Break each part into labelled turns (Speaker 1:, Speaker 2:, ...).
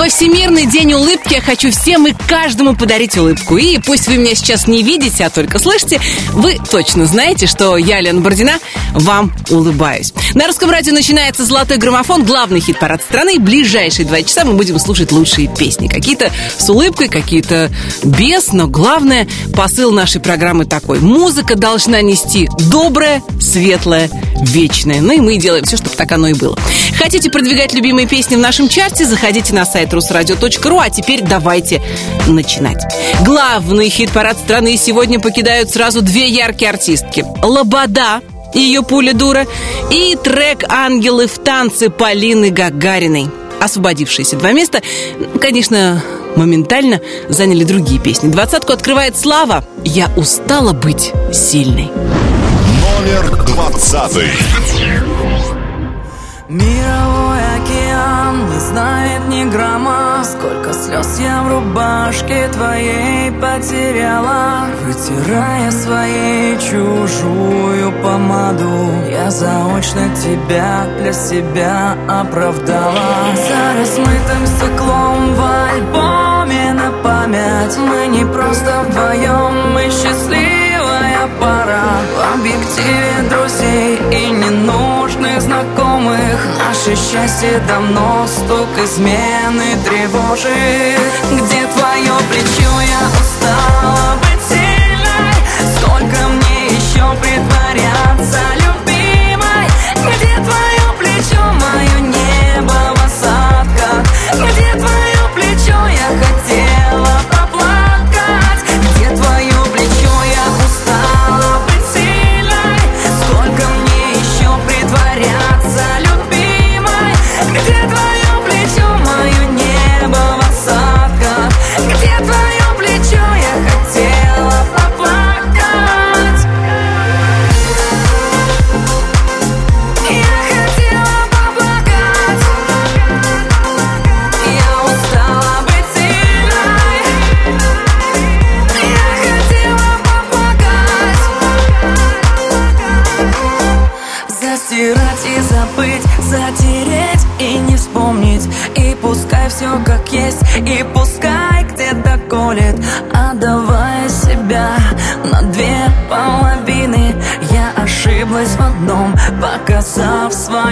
Speaker 1: Во Всемирный день улыбки я хочу всем и каждому подарить улыбку. И пусть вы меня сейчас не видите, а только слышите, вы точно знаете, что я, Лена Бородина, вам улыбаюсь. На русском радио начинается «Золотой граммофон», главный хит-парад страны. Ближайшие два часа мы будем слушать лучшие песни. Какие-то с улыбкой, какие-то без, но главное, посыл нашей программы такой. Музыка должна нести доброе, светлое, вечное. Ну и мы делаем все, чтобы так оно и было. Хотите продвигать любимые песни в нашем чарте? Заходите на сайт русрадио.ру. А теперь давайте начинать. Главный хит-парад страны сегодня покидают сразу две яркие артистки. Лобода ее пуля дура и трек «Ангелы в танце» Полины Гагариной. Освободившиеся два места, конечно, моментально заняли другие песни. Двадцатку открывает Слава «Я устала быть сильной».
Speaker 2: Номер двадцатый.
Speaker 3: Грамма. Сколько слез я в рубашке твоей потеряла. Вытирая своей чужую помаду Я заочно тебя для себя оправдала. За размытым стеклом в альбоме на память. Мы не просто вдвоем, мы счастливая пара. В объективе друзей и ненужных знакомых. Наше счастье давно стук измены тревожит. Где твое плечо, я устала быть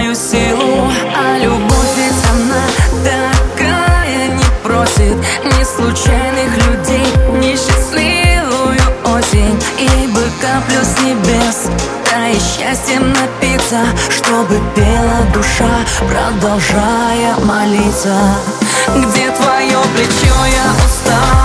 Speaker 3: свою силу А любовь ведь она такая не просит. Ни случайных людей, ни счастливую осень. Ибо каплю с небес Дай счастьем напиться Чтобы пела душа Продолжая молиться. Где твое плечо, я устала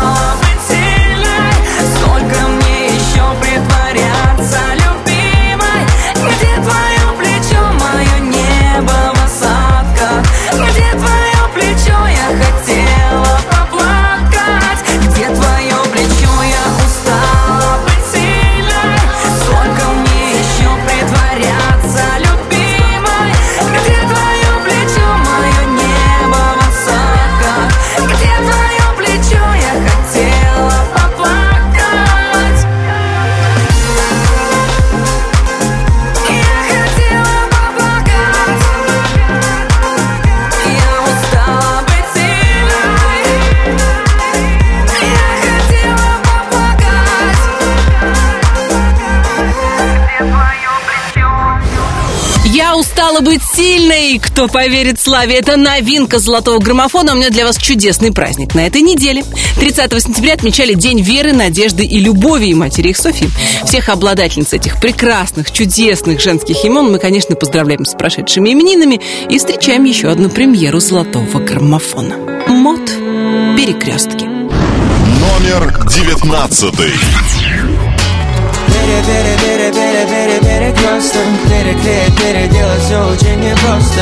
Speaker 3: сильной.
Speaker 1: Кто поверит славе? Это новинка золотого граммофона. У меня для вас чудесный праздник на этой неделе. 30 сентября отмечали День веры, надежды и любови и матери их Софии. Всех обладательниц этих прекрасных, чудесных женских имен мы, конечно, поздравляем с прошедшими именинами и встречаем еще одну премьеру золотого граммофона. Мод «Перекрестки».
Speaker 2: Номер девятнадцатый.
Speaker 4: Пере, пере, пере, пере, пере, перекресток Переклеить, переделать все очень непросто.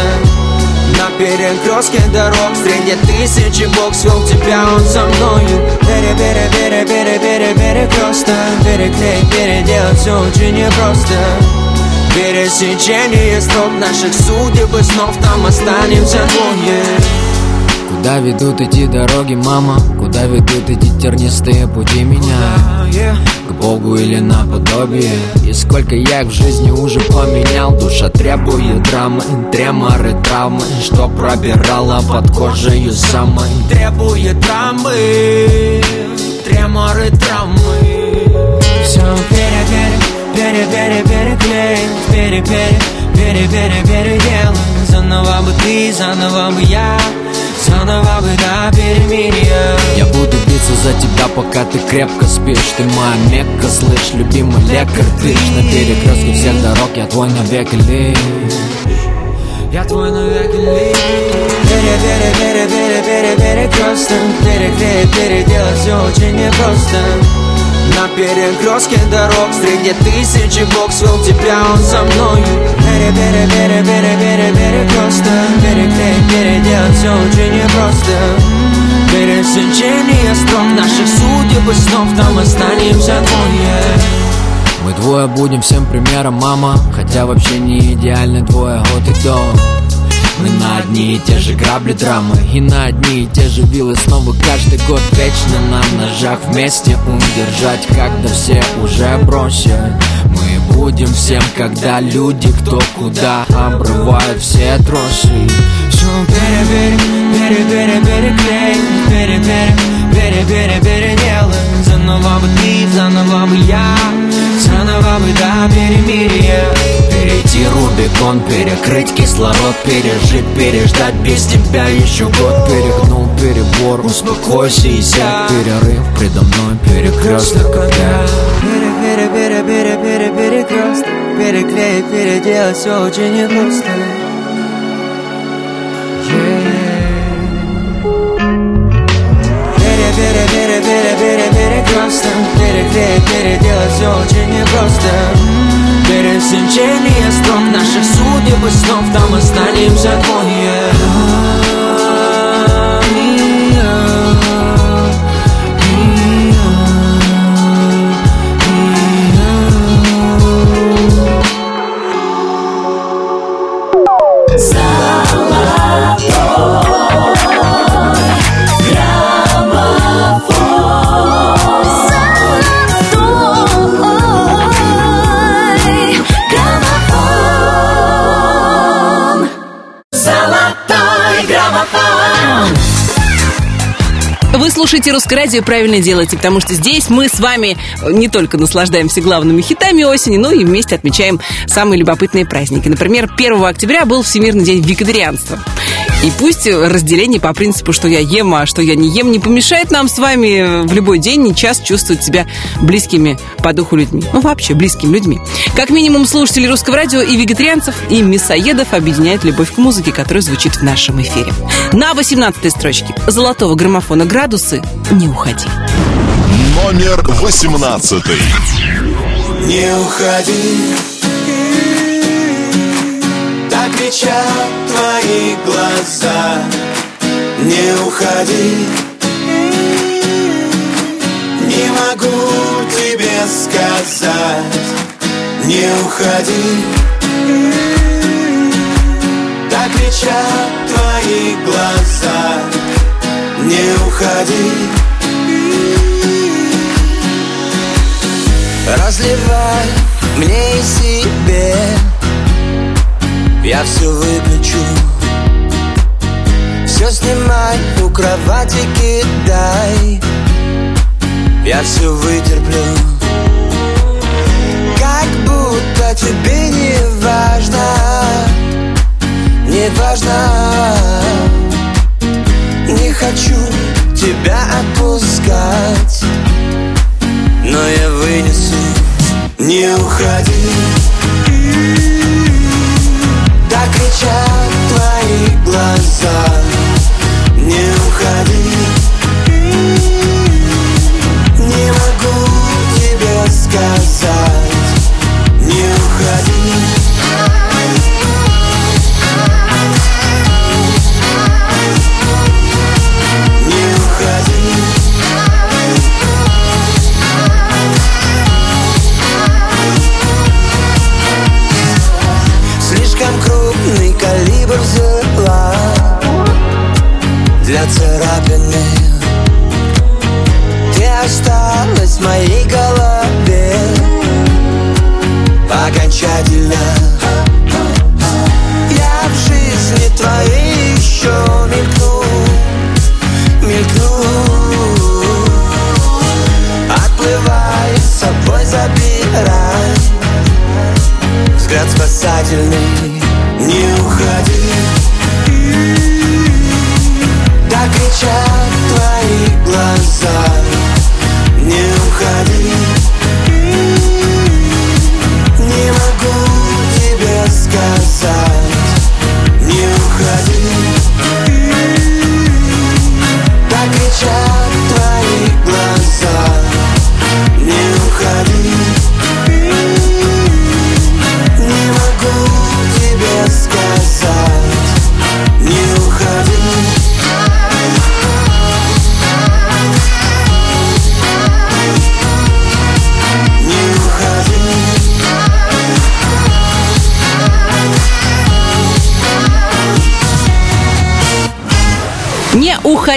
Speaker 4: На перекрестке дорог Среди тысячи бог свел тебя он со мною Пере, пере, пере, пере, пере, перекресток Переклеить, переделать все очень непросто. Пересечение строк наших судеб и снов Там останемся двое
Speaker 5: Куда ведут эти дороги, мама? Куда ведут эти тернистые пути меня? К
Speaker 4: Богу или наподобие? И сколько я их в жизни уже поменял? Душа требует драмы, треморы, травмы. Что пробирала под кожей самой? Требует драмы, треморы, травмы. Все пере, пере, пере, пере, переклеим Пере, пере, пере, пере, переделаем Заново бы ты, заново бы я Заново бы до перемирия Я буду биться за тебя, пока ты крепко спишь. Ты моя мекка, слышь, любимый лекарь. Ты ж на перекрестке всех дорог, я твой навеки лишь. Я твой навеки лишь. Пере, пере, пере, пере, пере, перекресток. Переклеить, переделать все очень непросто на перекрестке дорог. Среди тысячи бог свел тебя, он со мною Пере, пере, пере, пере, пере, перекресток Переклеить, переделать все очень непросто. Пересечение стром наших судеб и снов Там останемся двое. Мы двое будем всем примером, мама. Хотя вообще не идеальны двое год и до мы на одни и те же грабли драмы И на одни и те же вилы снова каждый год Вечно на ножах вместе удержать Когда все уже бросят Мы будем всем, когда люди кто куда Обрывают все тросы. Все пере, пере, пере, пере, переклеим Пере, пере, пере, пере, переделаем Заново бы ты, заново бы я. Заново бы до перемирия Перейти Рубикон, перекрыть кислород Пережить, переждать без тебя еще год. Перегнул перебор, успокойся и сядь. Перерыв предо мной, перекресток. Опять Пере, Переклеить, переделать все очень непросто. Пере, пере, пере, пере, перекресток. Переклеить, переделать все очень непросто Пересечение стром наших судеб и снов Там останемся двое
Speaker 1: Вы слушаете «Русское радио» правильно делаете, потому что здесь мы с вами не только наслаждаемся главными хитами осени, но и вместе отмечаем самые любопытные праздники. Например, 1 октября был Всемирный день вегетарианства. И пусть разделение по принципу, что я ем, а что я не ем, не помешает нам с вами в любой день и час чувствовать себя близкими по духу людьми. Ну, вообще, близкими людьми. Как минимум, слушателей русского радио и вегетарианцев, и мясоедов объединяет любовь к музыке, которая звучит в нашем эфире. На 18 строчке золотого граммофона «Градусы» не уходи.
Speaker 6: Номер 18.
Speaker 7: Не уходи кричат твои глаза. Не уходи. Не могу тебе сказать. Не уходи. Так кричат твои глаза. Не уходи. Разливай мне и себе Я все выключу. Все снимай, у кровати кидай. Я все вытерплю. Как будто тебе не важно Не важно. Не хочу тебя отпускать но я вынесу. Не уходи кричат твои глаза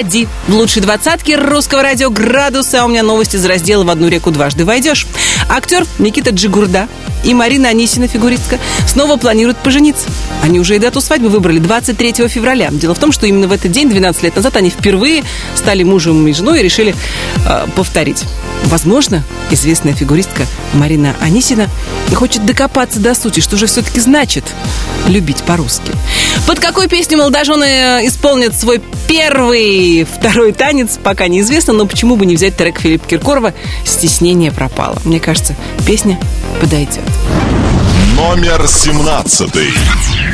Speaker 7: Уходи.
Speaker 1: В лучшей двадцатке русского радио «Градуса». У меня новости из раздела «В одну реку дважды войдешь». Актер Никита Джигурда и Марина Анисина, фигуристка, снова планируют пожениться. Они уже и дату свадьбы выбрали 23 февраля. Дело в том, что именно в этот день, 12 лет назад, они впервые стали мужем и женой и решили э, повторить. Возможно, известная фигуристка Марина Анисина хочет докопаться до сути, что же все-таки значит любить по-русски. Под какой песню молодожены исполнят свой первый, второй танец, пока неизвестно, но почему бы не взять трек Филиппа Киркорова «Стеснение пропало». Мне кажется, песня подойдет.
Speaker 2: Номер 17.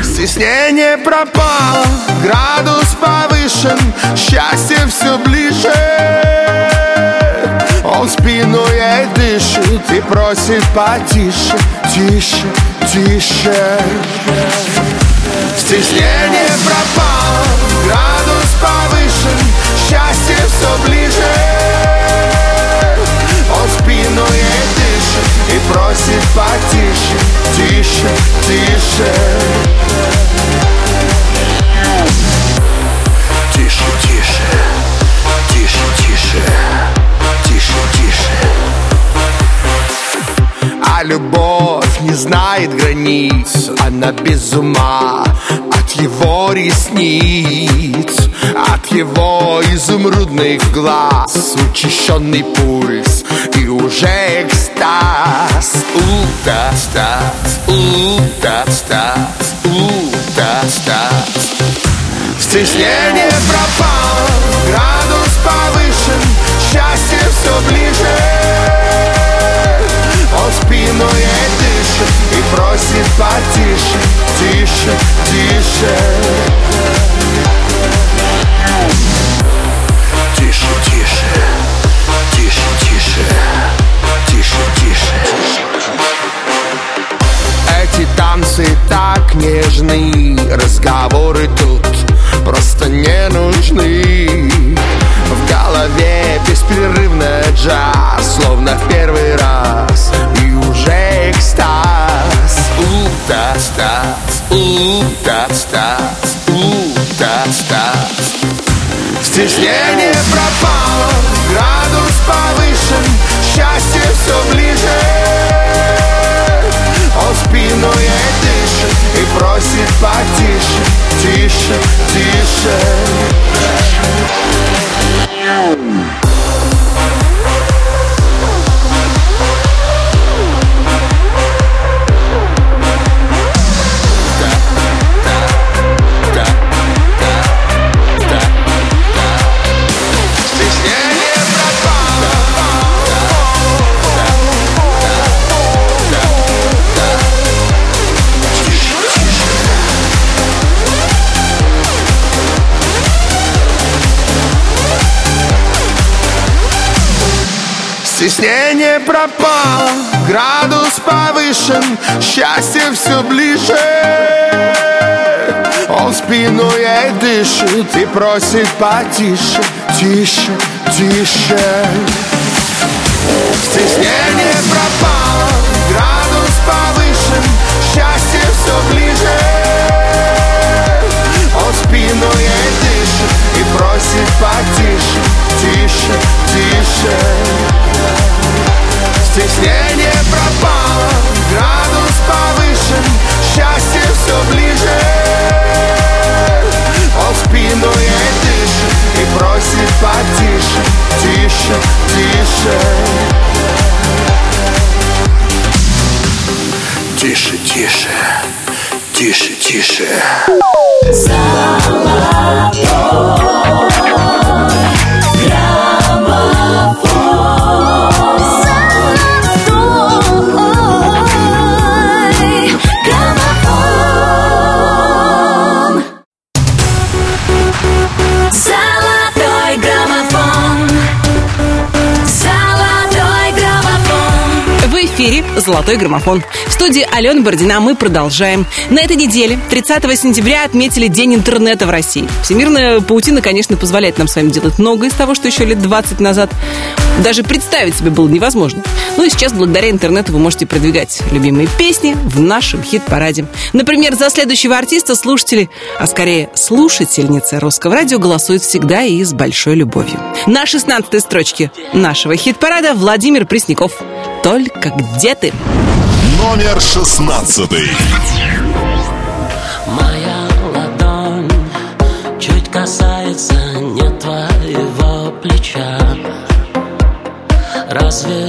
Speaker 8: Стеснение пропало, градус повышен, счастье все ближе. Он спину ей дышит и просит потише, тише, тише. Стеснение пропало, градус повышен, счастье все ближе. Он спину ей дышит и просит потише, тише, тише. Знает границ Она без ума от его ресниц От его изумрудных глаз Учащенный пульс и уже экстаз. У-та-стаз, у-та-стаз, у-та-стаз. Стеснение пропало, градус повышен Счастье все ближе. Он спину ей дышит и просит потише Тише, тише. Тише, тише, тише, тише, тише, тише. Эти танцы так нежны Разговоры тут просто не нужны. В голове беспрерывно джаз Словно в первый раз У-та-стаз, у-та-стаз, у-та-стаз Стеснение пропало, градус повышен Счастье все ближе он спину ей дышит и просит потише, тише, тише. Стеснение пропало, градус повышен, счастье все ближе. Он спину ей дышит и просит потише, тише, тише. Стеснение пропало, градус повышен, счастье все ближе. Он спину ей дышит и просит потише, тише, тише. тише, тише. Тише, тише, тише,
Speaker 1: тише. Золотой граммофон». В студии Алена Бородина мы продолжаем. На этой неделе, 30 сентября, отметили День интернета в России. Всемирная паутина, конечно, позволяет нам с вами делать многое из того, что еще лет 20 назад даже представить себе было невозможно. Ну и сейчас, благодаря интернету, вы можете продвигать любимые песни в нашем хит-параде. Например, за следующего артиста слушатели, а скорее слушательницы русского радио голосуют всегда и с большой любовью. На 16 строчке нашего хит-парада Владимир Пресняков. Только где ты?
Speaker 2: Номер шестнадцатый.
Speaker 9: Моя ладонь чуть касается не твоего плеча Разве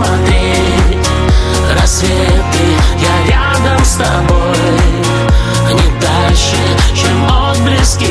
Speaker 9: смотреть рассветы Я рядом с тобой, не дальше, чем отблески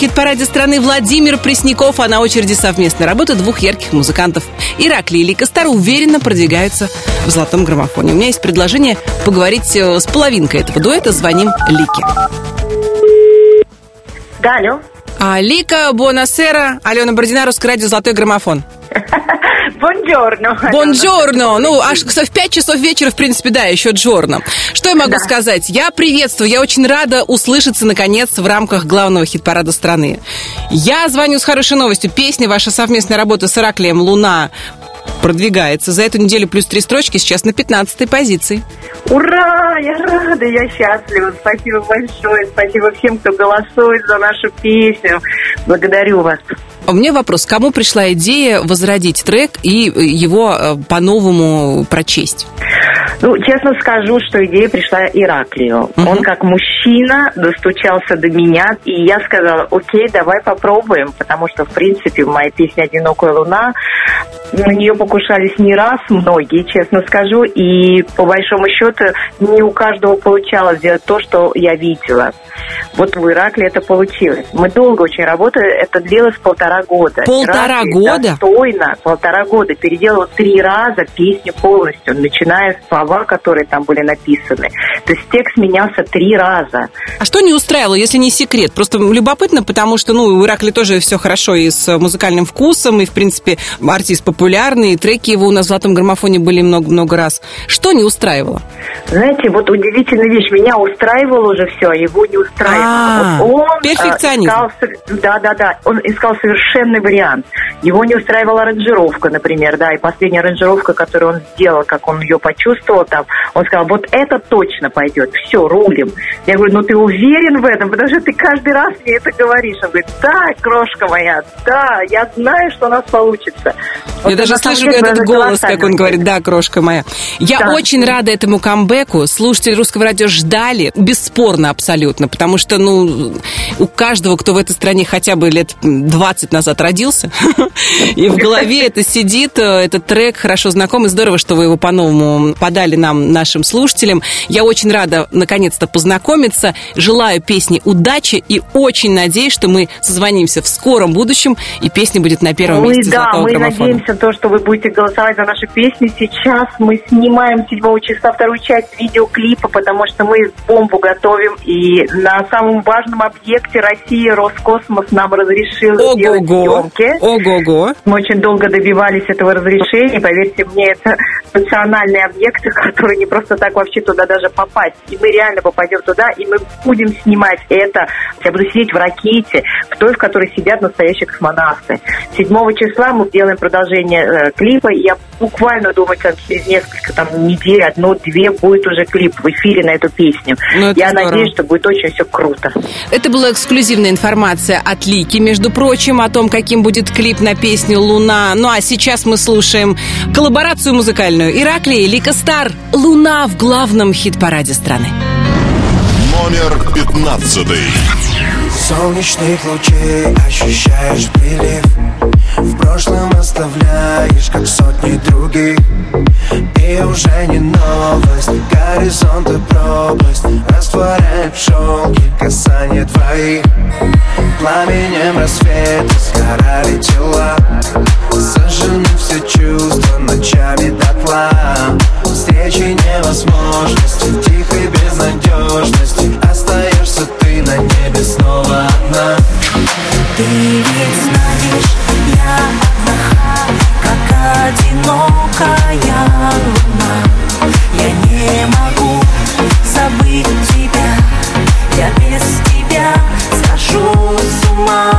Speaker 1: хит-параде страны Владимир Пресняков, а на очереди совместная работа двух ярких музыкантов. Ираклий и Лика Стар уверенно продвигаются в золотом граммофоне. У меня есть предложение поговорить э, с половинкой этого дуэта. Звоним Лике.
Speaker 10: Да, алло.
Speaker 1: А, Лика, Буонасера, Алена Бородина, Русское радио, Золотой граммофон.
Speaker 10: Бонджорно.
Speaker 1: Бонжорно. Ну, аж в 5 часов вечера, в принципе, да, еще джорно. Что я могу сказать? Я приветствую, я очень рада услышаться, наконец, в рамках главного хит-парада страны. Я звоню с хорошей новостью. Песня, ваша совместная работа с Ираклием «Луна» продвигается. За эту неделю плюс три строчки, сейчас на 15 позиции.
Speaker 10: Ура! Я рада, я счастлива. Спасибо большое. Спасибо всем, кто голосует за нашу песню. Благодарю вас.
Speaker 1: У меня вопрос. Кому пришла идея возродить трек и его э, по-новому прочесть?
Speaker 10: Ну, честно скажу, что идея пришла Ираклию.
Speaker 1: Мгм.
Speaker 10: Он как мужчина достучался до меня, и я сказала, окей, давай попробуем, потому что, в принципе, в моей песне «Одинокая луна» на нее покушались не раз многие, честно скажу, и по большому счету не у каждого получалось сделать то, что я видела. Вот в Иракле это получилось. Мы долго очень работали, это длилось полтора года.
Speaker 1: Полтора
Speaker 10: Ираклий
Speaker 1: года?
Speaker 10: Достойно, полтора года. Переделал три раза песню полностью, начиная с слова, которые там были написаны. То есть текст менялся три раза.
Speaker 1: А что не устраивало, если не секрет? Просто любопытно, потому что, ну, у Иракли тоже все хорошо и с музыкальным вкусом, и, в принципе, артист популярный, и треки его у нас в «Золотом граммофоне» были много-много раз. Что не устраивало?
Speaker 10: Знаете, вот удивительная вещь. Меня устраивало уже все, а его не устраивало.
Speaker 1: А,
Speaker 10: Вот он, э,
Speaker 1: перфекционизм.
Speaker 10: искал сов- да, да, да. Он искал совершенный вариант. Его не устраивала аранжировка, например, да, и последняя аранжировка, которую он сделал, как он ее почувствовал там, он сказал, вот это точно пойдет, все, рулим. Я говорю, ну ты уверен в этом? Потому что ты каждый раз мне это говоришь. Он говорит, да, крошка моя, да, я знаю, что у нас получится. Вот
Speaker 1: Я даже слышу этот
Speaker 10: это
Speaker 1: голос, как он говорит, да, крошка моя. Я
Speaker 10: Да.
Speaker 1: очень рада этому камбэку. Слушатели русского радио ждали, бесспорно абсолютно, потому что, ну, у каждого, кто в этой стране хотя бы лет 20 назад родился, и в голове это сидит, э, этот трек хорошо знаком, и здорово, что вы его по-новому подали нам, нашим слушателям. Я очень рада, наконец-то, познакомиться. Желаю песни удачи и очень надеюсь, что мы созвонимся в скором будущем, и песня будет на первом
Speaker 10: Мы,
Speaker 1: месте
Speaker 10: да,
Speaker 1: «Золотого
Speaker 10: мы
Speaker 1: граммофона».
Speaker 10: надеемся то, что вы будете голосовать за наши песни. Сейчас мы снимаем 7 числа вторую часть видеоклипа, потому что мы бомбу готовим. И на самом важном объекте России Роскосмос нам разрешил делать
Speaker 1: Ого-го.
Speaker 10: съемки.
Speaker 1: Ого-го.
Speaker 10: Мы очень долго добивались этого разрешения. Поверьте мне, это национальный объект, который не просто так вообще туда даже попасть. И мы реально попадем туда, и мы будем снимать это. Я буду сидеть в ракете, в той, в которой сидят настоящие космонавты. 7 числа мы делаем продолжение э, клипа. И я буквально думаю, там, через несколько там, недель, одну-две будет уже клип в эфире на эту песню.
Speaker 1: Ну,
Speaker 10: я
Speaker 1: здорово.
Speaker 10: надеюсь, что будет очень все круто.
Speaker 1: Это была эксклюзивная информация от Лики, между прочим, о том, каким будет клип на песню «Луна». Ну а сейчас мы слушаем коллаборацию музыкальную Ираклия и Лика Стар «Луна» в главном хит-параде страны.
Speaker 2: Номер пятнадцатый.
Speaker 5: Солнечных лучей ощущаешь прилив В прошлом оставляешь, как сотни других. И уже не новость, горизонт и пропасть. Растворяет в шелке касание твоих. Пламенем рассвета сгорали тела. Сожжены все чувства ночами дотла. Встречи невозможности, тихой безнадежности Остаешься ты на небе снова одна
Speaker 3: Ты ведь знаешь, я одна, как одинокая луна. Я не могу забыть тебя, я без тебя схожу с ума.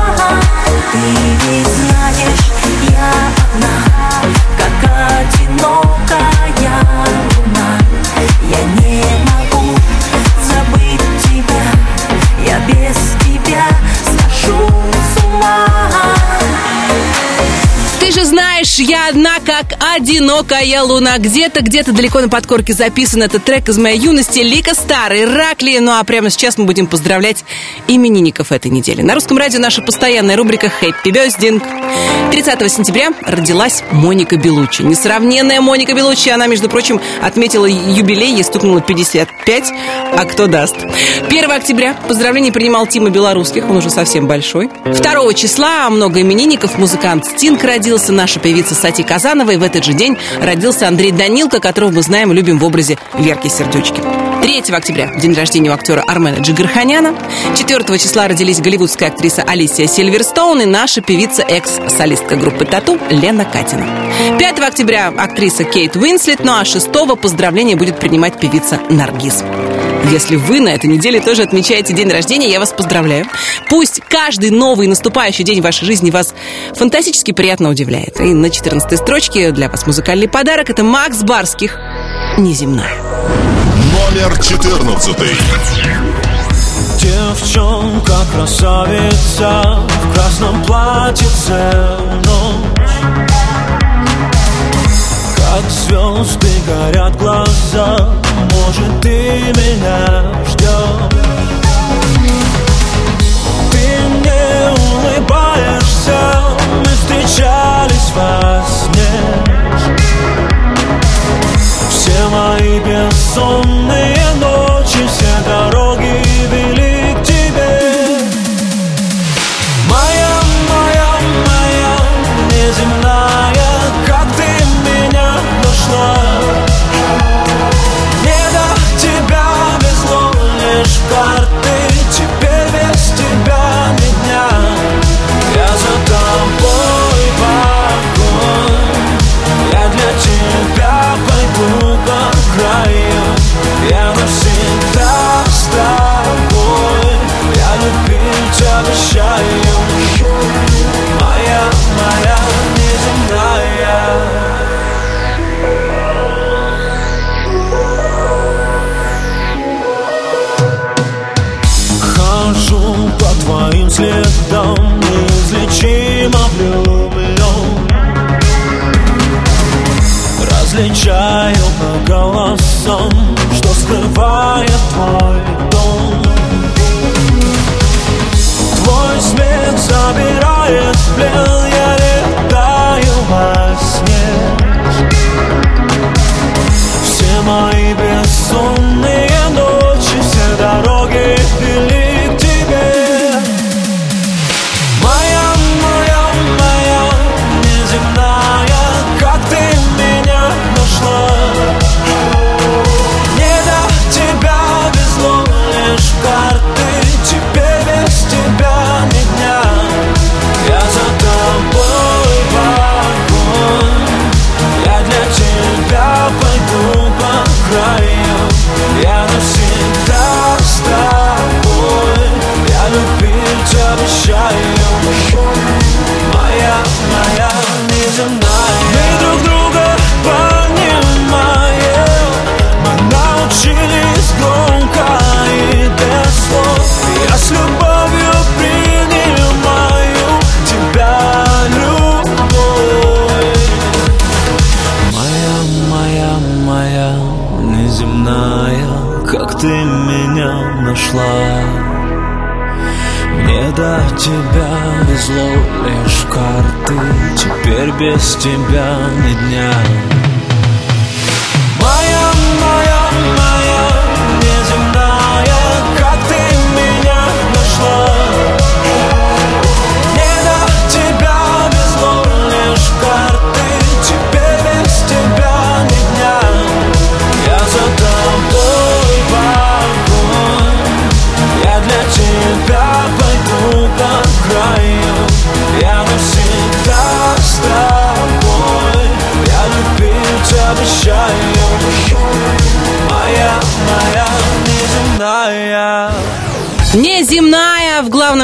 Speaker 3: Ты ведь знаешь, я одна, как одинокая
Speaker 1: знаешь, я одна, как одинокая луна. Где-то, где-то далеко на подкорке записан этот трек из моей юности. Лика Стар, Иракли. Ну а прямо сейчас мы будем поздравлять именинников этой недели. На русском радио наша постоянная рубрика «Хэппи Бёздинг». 30 сентября родилась Моника Белучи. Несравненная Моника Белучи. Она, между прочим, отметила юбилей, ей стукнуло 55. А кто даст? 1 октября поздравления принимал Тима Белорусских, он уже совсем большой. 2 числа много именинников. Музыкант Стинг родился, наша Сати Казанова. И в этот же день родился Андрей Данилко, которого мы знаем и любим в образе Верки Сердючки. 3 октября день рождения у актера Армена Джигарханяна. 4 числа родились голливудская актриса Алисия Сильверстоун и наша певица экс-солистка группы Тату Лена Катина. 5 октября актриса Кейт Уинслет, ну а 6 поздравления будет принимать певица Наргиз. Если вы на этой неделе тоже отмечаете день рождения, я вас поздравляю. Пусть каждый новый наступающий день в вашей жизни вас фантастически приятно удивляет. И на 14 строчке для вас музыкальный подарок. Это Макс Барских «Неземная».
Speaker 2: Номер четырнадцатый.
Speaker 5: Девчонка красавица в красном платьице ночь Как звезды горят глаза, может ты меня ждешь Ты мне улыбаешься, мы встречались во сне. Все мои бессонные a child will go on без тебя ни дня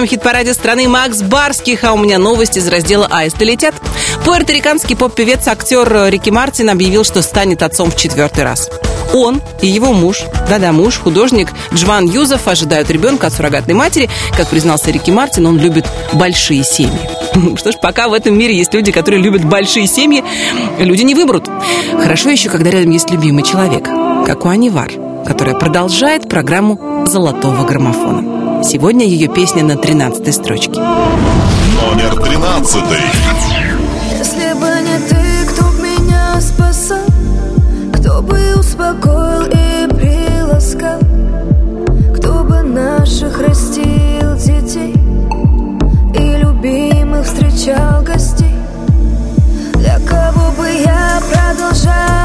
Speaker 1: хит-параде страны Макс Барских, а у меня новости из раздела «Аисты летят». Пуэрториканский поп-певец, актер Рики Мартин объявил, что станет отцом в четвертый раз. Он и его муж, да-да, муж, художник Джван Юзеф ожидают ребенка от суррогатной матери. Как признался Рики Мартин, он любит большие семьи. Что ж, пока в этом мире есть люди, которые любят большие семьи, люди не выберут. Хорошо еще, когда рядом есть любимый человек, как у Анивар, которая продолжает программу «Золотого граммофона». Сегодня ее песня на 13 строчке.
Speaker 6: Номер 13.
Speaker 11: Если бы не ты, кто б меня спасал Кто бы успокоил и приласкал Кто бы наших растил детей И любимых встречал гостей Для кого бы я продолжала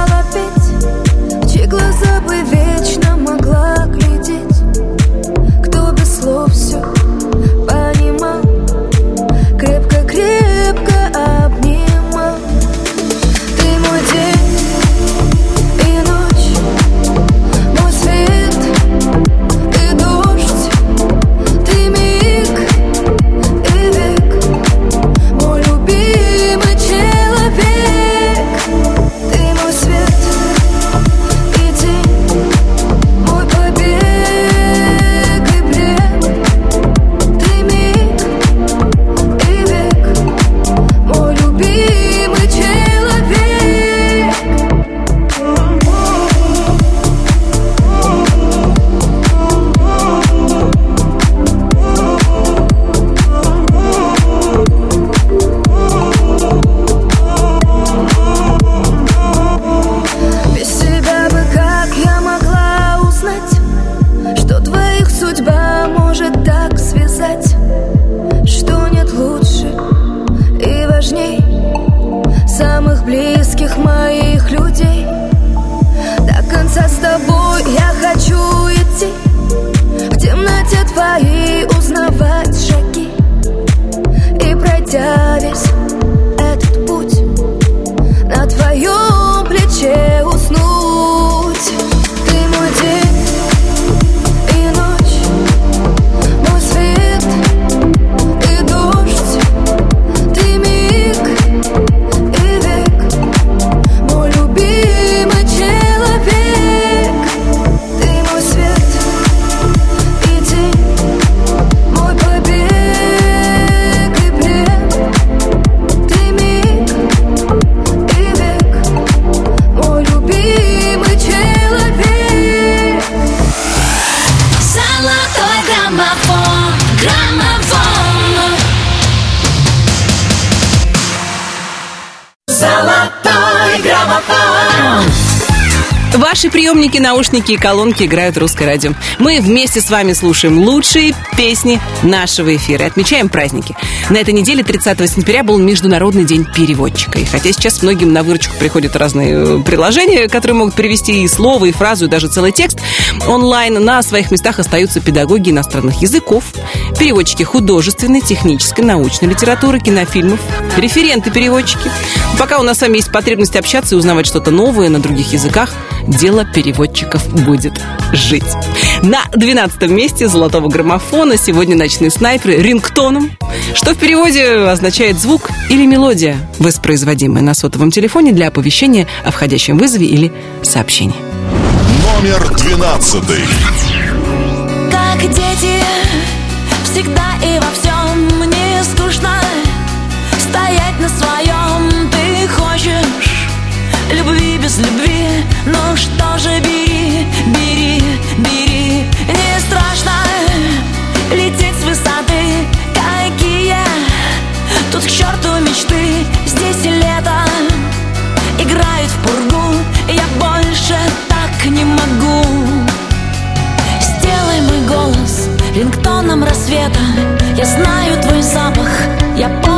Speaker 1: наушники и колонки играют русское радио. Мы вместе с вами слушаем лучшие песни нашего эфира и отмечаем праздники. На этой неделе, 30 сентября, был Международный день переводчика. И хотя сейчас многим на выручку приходят разные э, приложения, которые могут перевести и слово, и фразу, и даже целый текст, онлайн на своих местах остаются педагоги иностранных языков, переводчики художественной, технической, научной литературы, кинофильмов, референты-переводчики. Пока у нас с вами есть потребность общаться и узнавать что-то новое на других языках, дело переводчиков будет жить. На 12 месте золотого граммофона сегодня ночные снайперы рингтоном, что в переводе означает звук или мелодия, воспроизводимая на сотовом телефоне для оповещения о входящем вызове или сообщении.
Speaker 2: Номер двенадцатый.
Speaker 12: Как дети, всегда и во всем. Мне скучно Стоять на своем. Ты хочешь Любви без любви, ну что же бери, рингтоном рассвета. Я знаю твой запах, я помню,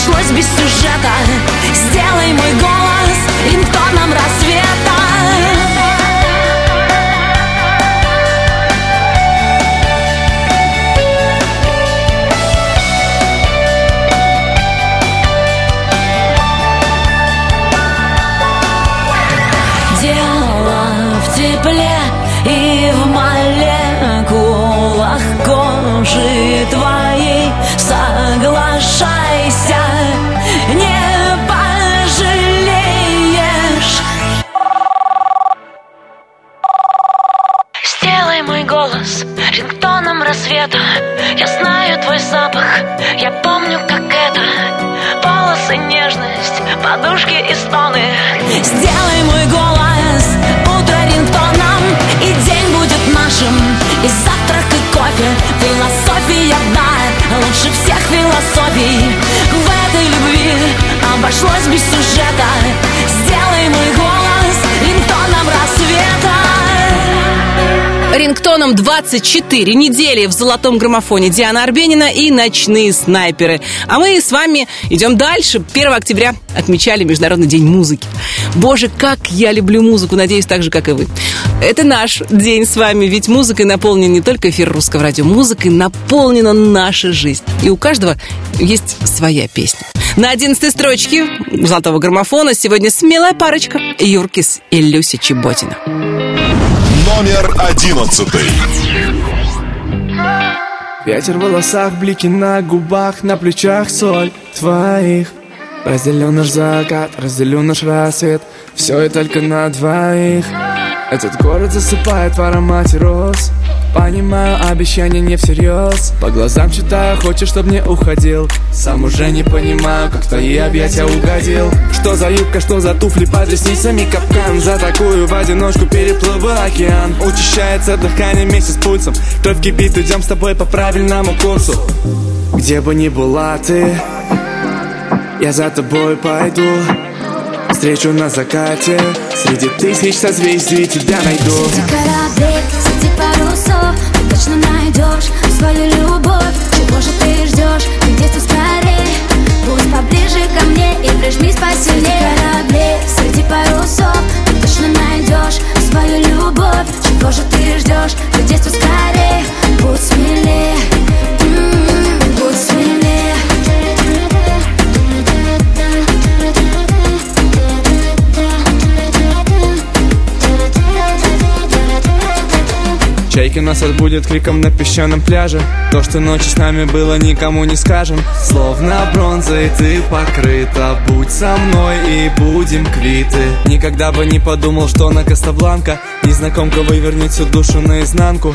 Speaker 12: обошлось без сюжета. Сделай мой голос рингтоном рассвета обошлось без сюжета Сделай мой голос рингтоном рассвета Рингтоном
Speaker 1: 24 недели в золотом граммофоне Диана Арбенина и ночные снайперы. А мы с вами идем дальше. 1 октября отмечали Международный день музыки. Боже, как я люблю музыку, надеюсь, так же, как и вы. Это наш день с вами, ведь музыкой наполнен не только эфир русского радио, музыкой наполнена наша жизнь. И у каждого есть своя песня. На 11 строчке золотого граммофона сегодня смелая парочка Юркис и Люся Чеботина.
Speaker 2: Номер одиннадцатый.
Speaker 13: Ветер в волосах, блики на губах, на плечах соль твоих Разделю наш закат, разделю наш рассвет Все и только на двоих Этот город засыпает в аромате роз. Понимаю, обещания не всерьез. По глазам читаю, хочешь, чтоб не уходил. Сам уже не понимаю, как в твои объятия угодил. Что за юбка, что за туфли под ресницами капкан. За такую в одиночку переплыл бы океан. Учащается дыхание вместе с пульсом. Кровь кипит, идем с тобой по правильному курсу. Где бы ни была ты Я за тобой пойду Встречу на закате. Среди тысяч созвездий тебя найду.
Speaker 2: Среди кораблей, среди парусов Ты точно найдешь свою любовь. Чего же ты ждешь? Ты детство скорее. Будь поближе ко мне и прижмись посильнее. Среди кораблей,
Speaker 13: Чайки нас отбудет криком на песчаном пляже. То, что ночью с нами было, никому не скажем. Словно бронзой ты покрыта. Будь со мной и будем квиты. Никогда бы не подумал, что на Кастабланка Незнакомка вывернет всю душу наизнанку.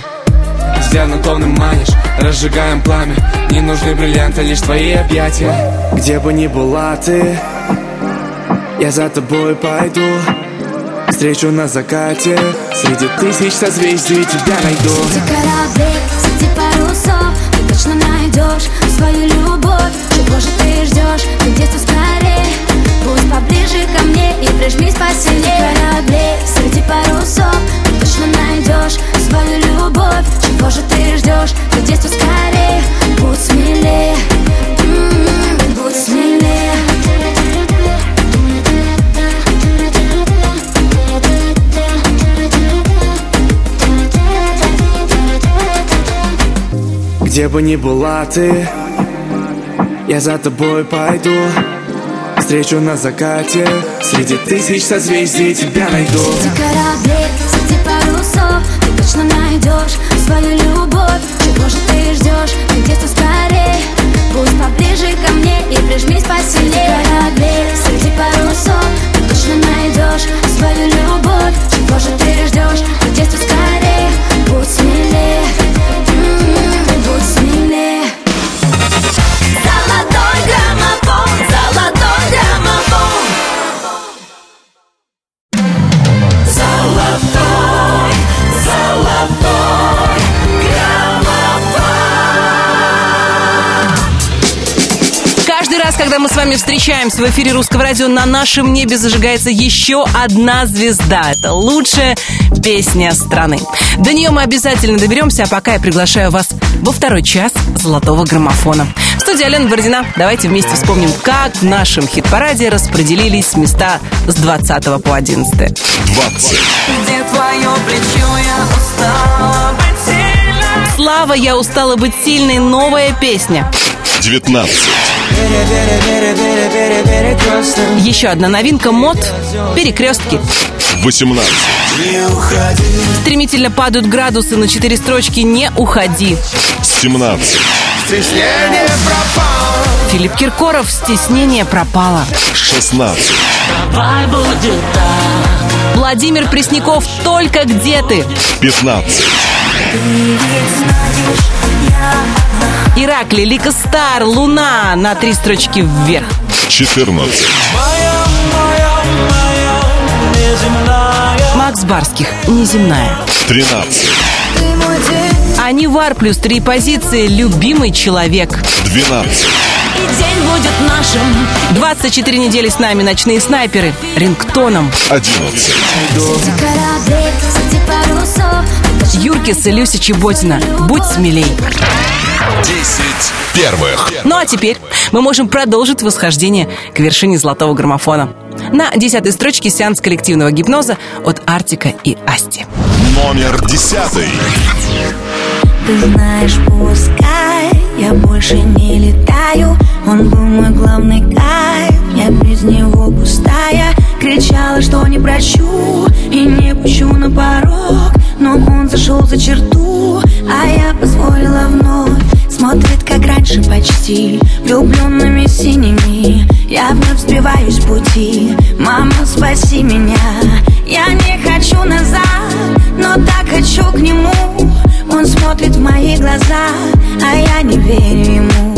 Speaker 13: Взглядом томным манишь, разжигаем пламя. Не нужны бриллианты, лишь твои объятия. Где бы ни была ты Я за тобой пойду Встречу на закате. Среди тысяч созвездий тебя найду.
Speaker 2: Среди кораблей, среди парусов Ты точно найдешь свою любовь. Чего же ты ждешь? Ты детство скорее? Будь поближе ко мне и прижмись посильнее. Среди кораблей, среди парусов Ты точно найдешь свою любовь. Чего же ты ждешь? Ты детство скорее? Будь смелее. М, Будь смелее
Speaker 13: Где бы ни была ты Я за тобой пойду. Встречу на закате Среди тысяч созвездий тебя найду.
Speaker 2: Среди кораблей, среди парусов Ты точно найдешь свою любовь. Чего же ты ждешь? Ты детство скорее? Будь поближе ко мне и прижмись посильнее. Среди кораблей, среди парусов Ты точно найдешь свою любовь. Чего же ты ждешь? Ты детство скорее? Будь смелее
Speaker 1: когда мы с вами встречаемся в эфире русского радио, на нашем небе зажигается еще одна звезда. Это лучшая песня страны. До нее мы обязательно доберемся, а пока я приглашаю вас во второй час золотого граммофона. В студии Алена Бородина. Давайте вместе вспомним, как в нашем хит-параде распределились места с 20 по 11.
Speaker 6: 20.
Speaker 3: Где твое плечо, я устала быть сильной
Speaker 1: Слава, я устала быть сильной. Новая песня.
Speaker 6: 19.
Speaker 1: Еще одна новинка мод перекрестки.
Speaker 6: 18.
Speaker 1: Стремительно падают градусы на четыре строчки «Не уходи».
Speaker 6: 17.
Speaker 8: Стеснение пропало
Speaker 1: Филипп Киркоров «Стеснение пропало».
Speaker 6: 16.
Speaker 9: Давай будет так
Speaker 1: Владимир Пресняков «Только где ты».
Speaker 6: 15.
Speaker 1: Иракли, Лика Стар, Луна на три строчки вверх.
Speaker 6: 14.
Speaker 1: Макс Барских «Неземная».
Speaker 6: 13.
Speaker 1: Анивар плюс три позиции «Любимый человек».
Speaker 6: 12.
Speaker 1: И день будет нашим. 24 недели с нами ночные снайперы. Рингтоном.
Speaker 6: 11.
Speaker 2: кораблей, среди парусов
Speaker 1: Юркис и Люся Чеботина. Будь смелей.
Speaker 6: 10 первых.
Speaker 1: Ну а теперь мы можем продолжить восхождение к вершине золотого граммофона. На десятой строчке сеанс коллективного гипноза от Артика и Асти.
Speaker 6: Номер 10.
Speaker 2: Ты знаешь, пускай больше не летаю. Он был мой главный кайф, я без него пустая. Кричала, что не прощу и не пущу на порог Но он зашел за черту, а я позволила вновь. Смотрит, как раньше почти, влюбленными синими. Я вновь сбиваюсь с пути, мама, спаси меня. Я не хочу назад, но так хочу к нему Он смотрит в мои глаза, а я не верю ему.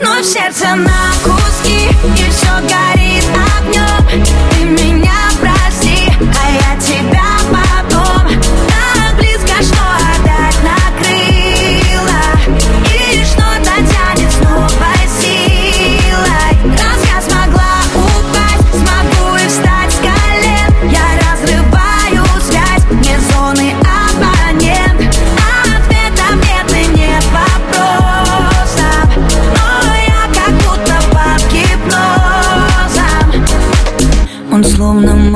Speaker 2: Вновь сердце на куски, и все горит огнем Ты меня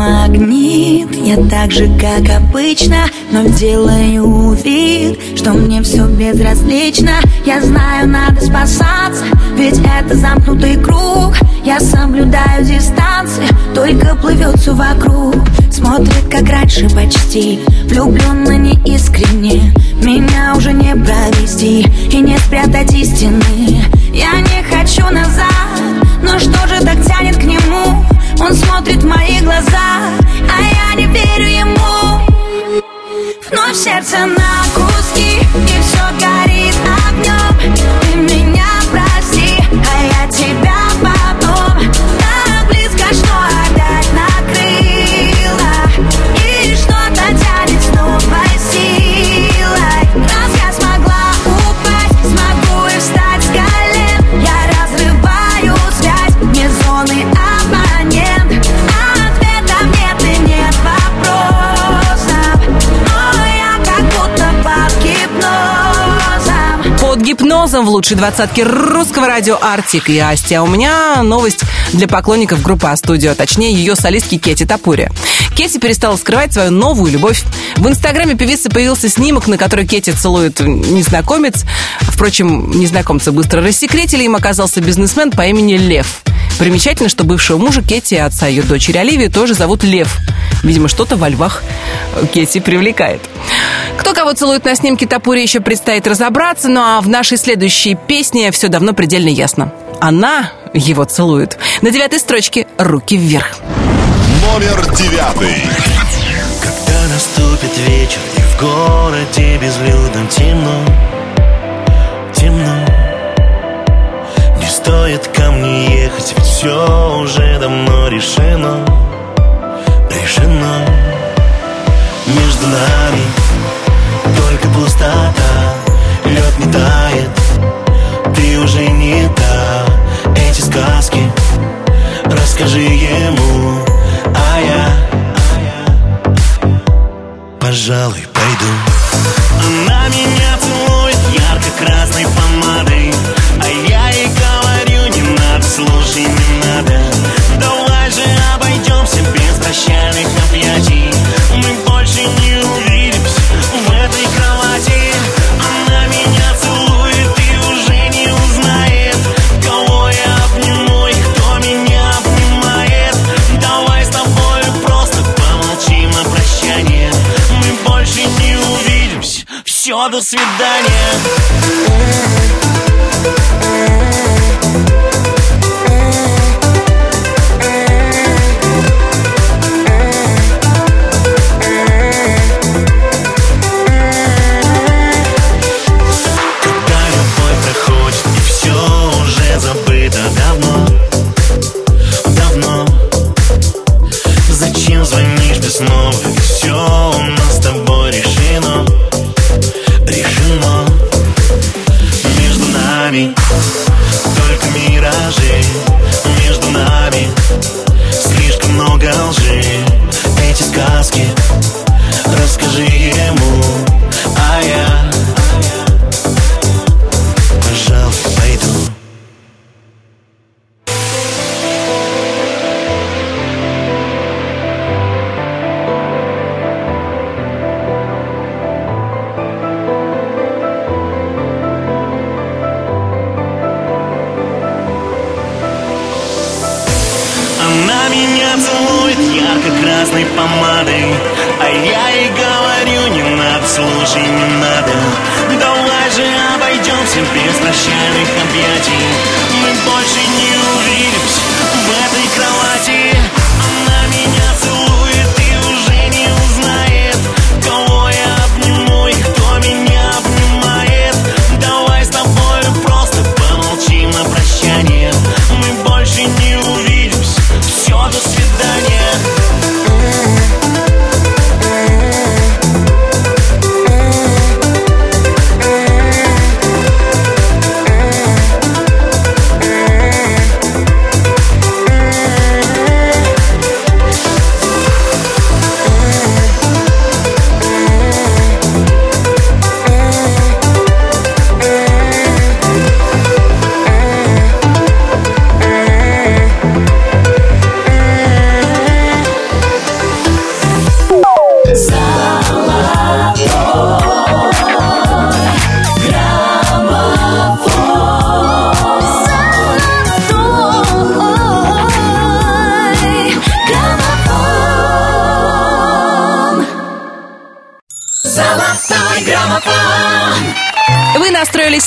Speaker 14: магнит. Я так же, как обычно, но делаю вид Что мне все безразлично. Я знаю, надо спасаться, ведь это замкнутый круг. Я соблюдаю дистанции, только плывет все вокруг. Смотрит, как раньше почти Влюбленно неискренне. Меня уже не провести И не спрятать истины. Я не хочу назад Но что же так тянет к нему Он смотрит в мои глаза А я не верю ему. Вновь сердце на куски И все горит Под гипнозом
Speaker 1: в лучшей двадцатке русского радио Артик и Асти. А у меня новость для поклонников группы А-студио, а точнее ее солистки Кети Тапури. Кети перестала скрывать свою новую любовь. В инстаграме певицы появился снимок, на который Кети целует незнакомец. Впрочем, незнакомца быстро рассекретили, им оказался бизнесмен по имени Лев. Примечательно, что бывшего мужа Кети и отца ее дочери Оливии тоже зовут Лев. Видимо, что-то во львах Кети привлекает. Кто кого целует на снимке Тапури еще предстоит разобраться, ну а в нашей следующей песне все давно предельно ясно. Она его целует. На девятой строчке «Руки вверх».
Speaker 6: Номер девятый.
Speaker 15: Когда наступит вечер и в городе безлюдном темно, темно Не стоит ко мне ехать, ведь все уже давно решено, решено Между нами только пустота, лед не тает, ты уже не та. Эти сказки расскажи ему, а я пожалуй, пойду. Она меня до свидания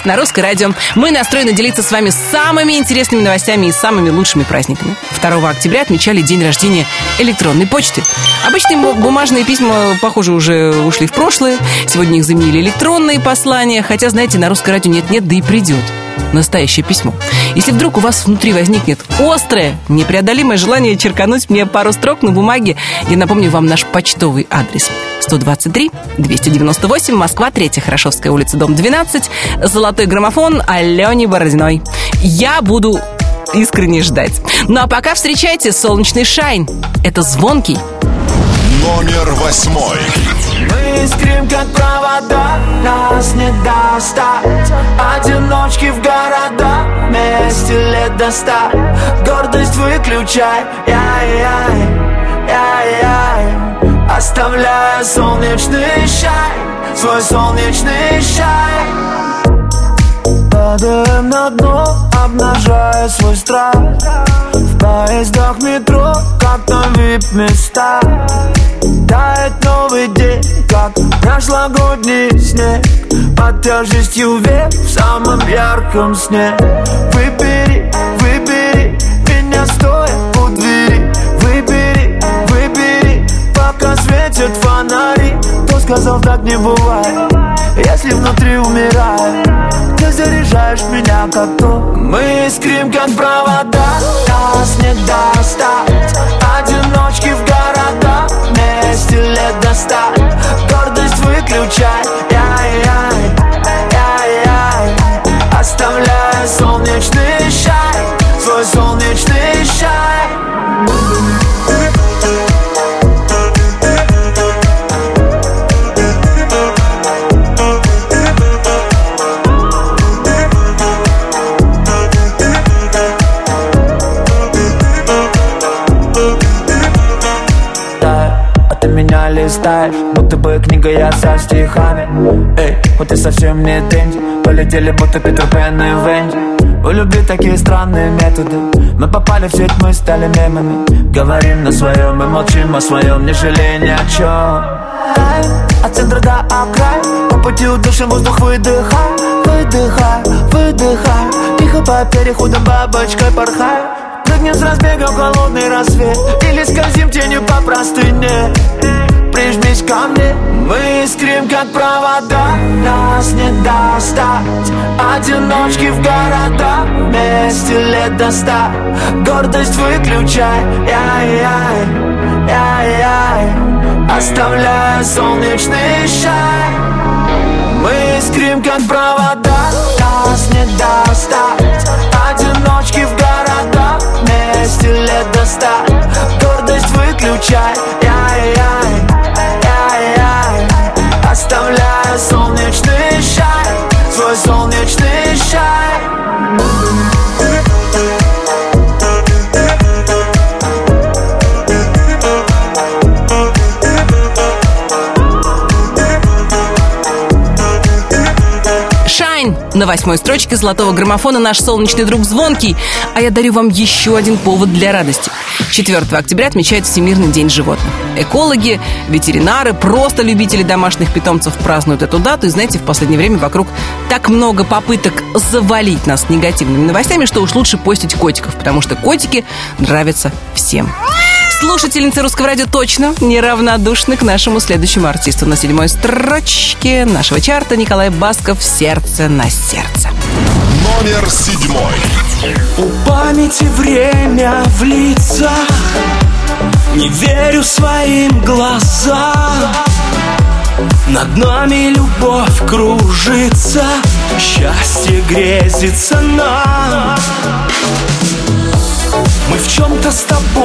Speaker 15: на
Speaker 1: русское радио. Мы настроены делиться с вами самыми интересными новостями и самыми лучшими праздниками. 2 октября отмечали день рождения электронной почты. Обычные бу- бумажные письма, похоже, уже ушли в прошлое. Сегодня их заменили электронные послания. Хотя, знаете, на русское радио нет-нет, да и придет настоящее письмо. Если вдруг у вас внутри возникнет острое, непреодолимое желание черкануть мне пару строк на бумаге, я напомню вам наш почтовый адрес. 123 298 Москва, 3 Хорошевская улица, дом 12, Золотой граммофон Алене Бородиной. Я буду искренне ждать. Ну а пока встречайте солнечный шайн. Это звонкий.
Speaker 6: Номер восьмой.
Speaker 5: Искрим, как провода, нас не достать. Одиночки в города, вместе лет до ста. Гордость выключай, яй-яй, яй-яй. Оставляя солнечный шай, свой солнечный шай Падаем на дно, обнажая свой страх. В поездах метро, как на вип-места Тает новый день, как прошлогодний снег. Под тяжестью век в самом ярком сне. Выбери, выбери меня стоя у двери. Выбери, выбери, пока светят фонари. Кто сказал так не бывает, если внутри умирает Ты заряжаешь меня как то Мы искрим как провода, нас не достать. Одиночки лет до ста Гордость выключай, яй-яй, яй-яй Оставляя солнечный шай, свой солнечный листаешь Будто бы книга я со стихами. Эй, вот ты совсем не Дэнди Полетели будто Питер Пен и Венди. У любви такие странные методы Мы попали в сеть, мы стали мемами. Говорим на своем и молчим о своем Не жалея ни о чем от центра до окраин По пути удушим воздух выдыхай Выдыхай, выдыхай. Тихо по переходам бабочкой порхай. Прыгнем с разбега в холодный рассвет Или скользим тенью по простыне Прижмись ко мне. Мы искрим как провода. Нас не достать. Одиночки в города. Вместе лет до ста. Гордость выключай. Яй-яй, яй-яй Оставляя солнечный шай Мы искрим как провода. Нас не достать. Одиночки в города. Вместе лет до ста. Гордость выключай Оставляя солнечный шай Свой солнечный шай
Speaker 1: на восьмой строчке золотого граммофона наш солнечный друг Звонкий. А я дарю вам еще один повод для радости. 4 октября отмечают Всемирный день животных. Экологи, ветеринары, просто любители домашних питомцев празднуют эту дату. И знаете, в последнее время вокруг так много попыток завалить нас негативными новостями, что уж лучше постить котиков, потому что котики нравятся всем. Слушательницы русского радио точно неравнодушны к нашему следующему артисту. На седьмой строчке нашего чарта Николай Басков «Сердце на сердце».
Speaker 6: Номер седьмой.
Speaker 16: У памяти время в лицах Не верю своим глазам Над нами любовь кружится Счастье грезится нам Мы в чем-то с тобой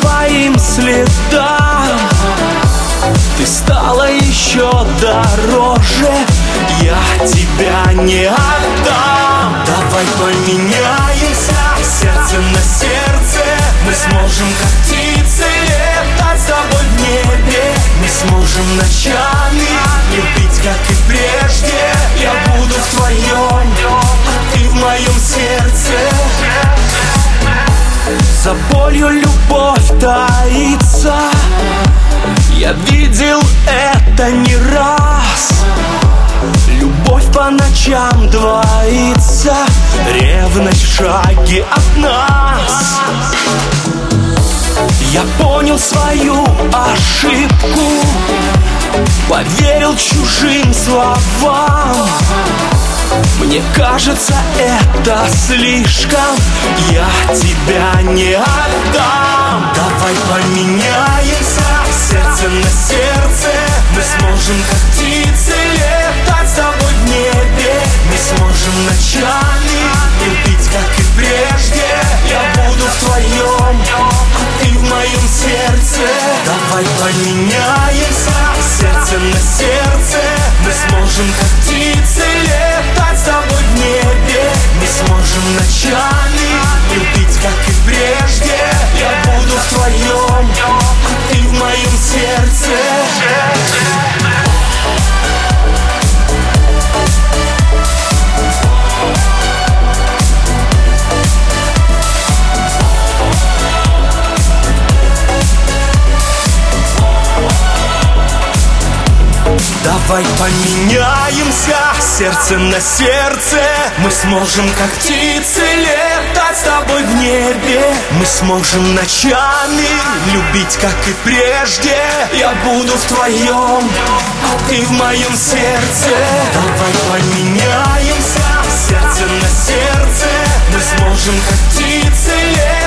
Speaker 16: твоим следам. Ты стала еще дороже Я тебя не отдам. Давай поменяемся Сердце на сердце. Мы сможем как птицы Летать с тобой в небе. Мы сможем ночами Любить как и прежде. Я буду в твоем А ты в моем сердце. За болью любовь таится
Speaker 5: Я видел это не раз. Любовь по ночам двоится Ревность в шаге от нас. Я понял свою ошибку Поверил чужим словам Мне кажется, это слишком. Я тебя не отдам. Давай поменяемся. Сердце на сердце. Мы сможем как птицы летать с тобой в небе. Мы сможем ночами любить, как и прежде буду в твоем, ты в моем сердце. Давай поменяемся Сердце на сердце. Мы сможем как птицы летать с тобой в небе. Мы сможем ночами любить, как и прежде. Я буду в твоем, ты в моем сердце Давай поменяемся сердце на сердце. Мы сможем как птицы летать с тобой в небе. Мы сможем ночами любить как и прежде. Я буду в твоем, а ты в моем сердце. Давай поменяемся сердце на сердце. Мы сможем как птицы летать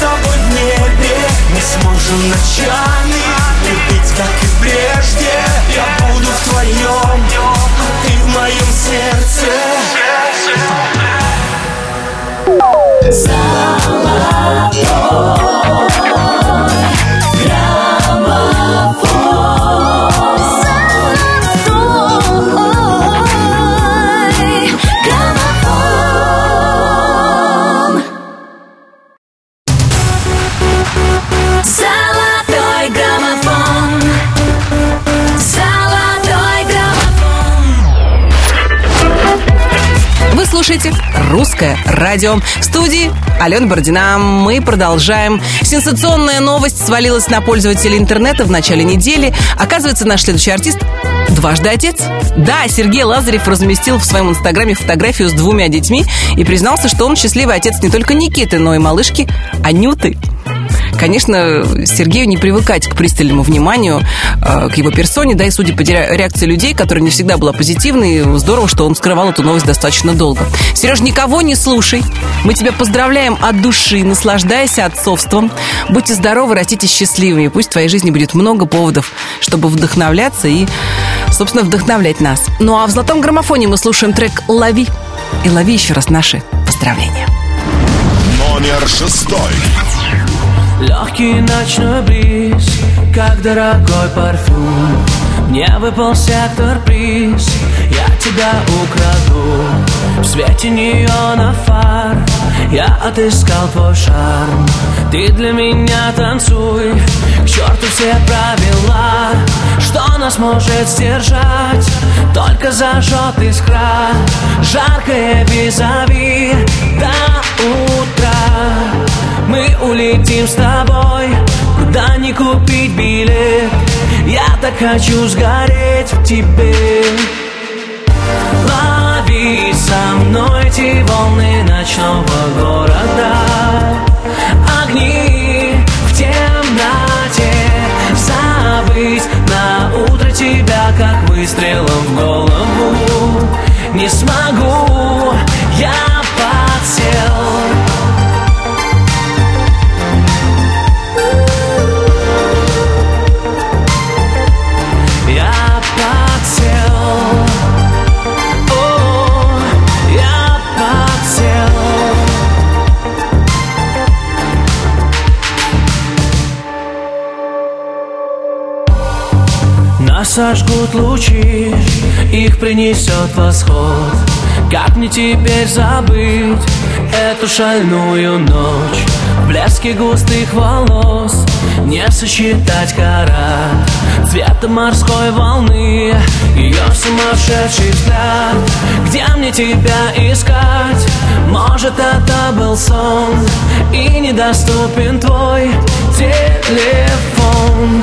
Speaker 5: тобой в небе Мы сможем ночами любить как и прежде. Я буду в твоем, а ты в моем сердце
Speaker 1: радио». В студии Алена Бородина. Мы продолжаем. Сенсационная новость свалилась на пользователей интернета в начале недели. Оказывается, наш следующий артист дважды отец. Да, Сергей Лазарев разместил в своем инстаграме фотографию с двумя детьми и признался, что он счастливый отец не только Никиты, но и малышки Анюты. Конечно, Сергею не привыкать к пристальному вниманию, э, к его персоне, да и судя по ре- реакции людей, которая не всегда была позитивной, здорово, что он скрывал эту новость достаточно долго. Сереж, никого не слушай. Мы тебя поздравляем от души, наслаждайся отцовством. Будьте здоровы, растите счастливыми. Пусть в твоей жизни будет много поводов, чтобы вдохновляться и, собственно, вдохновлять нас. Ну а в «Золотом граммофоне» мы слушаем трек «Лови». И лови еще раз наши поздравления.
Speaker 2: Номер шестой.
Speaker 5: Легкий ночной бриз, как дорогой парфюм. Мне выпал сектор приз, я тебя украду. В свете неона фар, я отыскал твой шарм. Ты для меня танцуй, к черту все правила. Что нас может сдержать, только зажжет искра Жаркое визави до утра мы улетим с тобой. Куда не купить билет. Я так хочу сгореть в тебе. Лови со мной эти волны ночного города. Огни в темноте. Забыть на утро тебя как выстрелом в голову. Не смогу, сожгут лучи, их принесет восход. Как мне теперь забыть эту шальную ночь. В блеске густых волос не сосчитать карат Цвета морской волны, ее сумасшедший взгляд. Где мне тебя искать? Может это был сон И недоступен твой телефон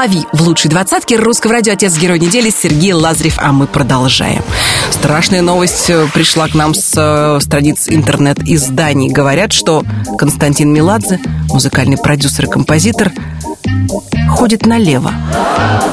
Speaker 1: Лови в лучшей двадцатке русского радио «Отец герой недели» Сергей Лазарев, а мы продолжаем. Страшная новость э, пришла к нам с э, страниц интернет-изданий. Говорят, что Константин Меладзе, музыкальный продюсер и композитор, ходит налево.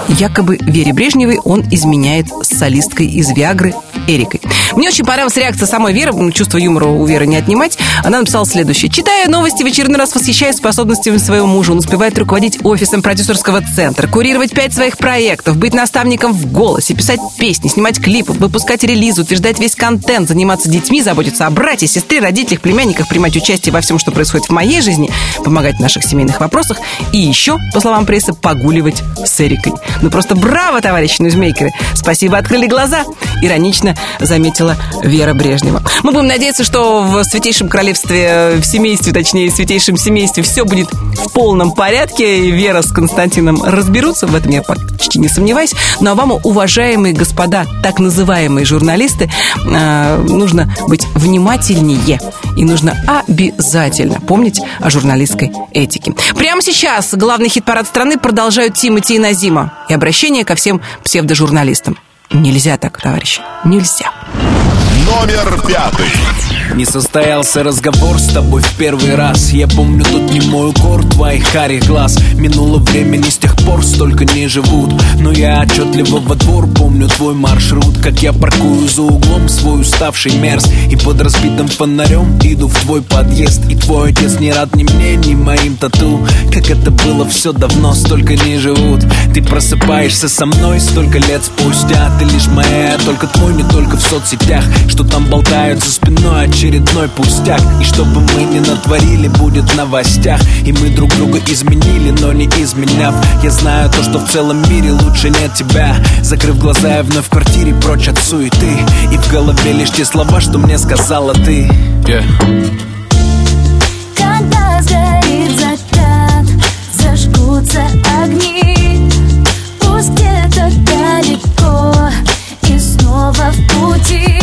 Speaker 1: Якобы Вере Брежневой он изменяет с солисткой из Виагры Эрикой. Мне очень понравилась реакция самой Веры, ну, чувство юмора у Веры не отнимать. Она написала следующее. Читая новости, в очередной раз восхищаюсь способностями своего мужа. Он успевает руководить офисом продюсерского центра, курировать пять своих проектов, быть наставником в голосе, писать песни, снимать клипы, выпускать релизы, утверждать весь контент, заниматься детьми, заботиться о брате, сестре, родителях, племянниках, принимать участие во всем, что происходит в моей жизни, помогать в наших семейных вопросах и еще, по словам прессы, погуливать с Эрикой. Ну просто браво, товарищи ньюзмейкеры! Спасибо, открыли глаза! Иронично заметила Вера Брежнева. Мы будем надеяться, что в Святейшем Королевстве, в семействе, точнее, в Святейшем семействе все будет в полном порядке. И Вера с Константином разберутся, в этом я почти не сомневаюсь. Ну а вам, уважаемые господа, так называемые журналисты, э, нужно быть внимательнее. И нужно обязательно помнить о журналистской этике. Прямо сейчас главный хит-парад страны продолжают Тимати и Назима. И обращение ко всем псевдожурналистам. Нельзя так, товарищи, нельзя.
Speaker 2: Номер пятый.
Speaker 17: Не состоялся разговор с тобой в первый раз. Я помню тот немой укор твоих карих глаз. Минуло время, не с тех пор столько не живут. Но я отчетливо во двор помню твой маршрут. Как я паркую за углом свой уставший мерз. И под разбитым фонарем иду в твой подъезд. И твой отец не рад ни мне, ни моим тату. Как это было все давно, столько не живут. Ты просыпаешься со мной столько лет спустя. Ты лишь моя, только твой, не только в соцсетях. Что там болтают за спиной очередной пустяк. И что бы мы ни натворили, будет в новостях. И мы друг друга изменили, но не изменяв. Я знаю то, что в целом мире лучше нет тебя. Закрыв глаза, я вновь в квартире прочь от суеты. И в голове лишь те слова, что мне сказала ты. Yeah.
Speaker 3: Когда сгорит закат, зажгутся огни. Пусть где-то далеко и снова в пути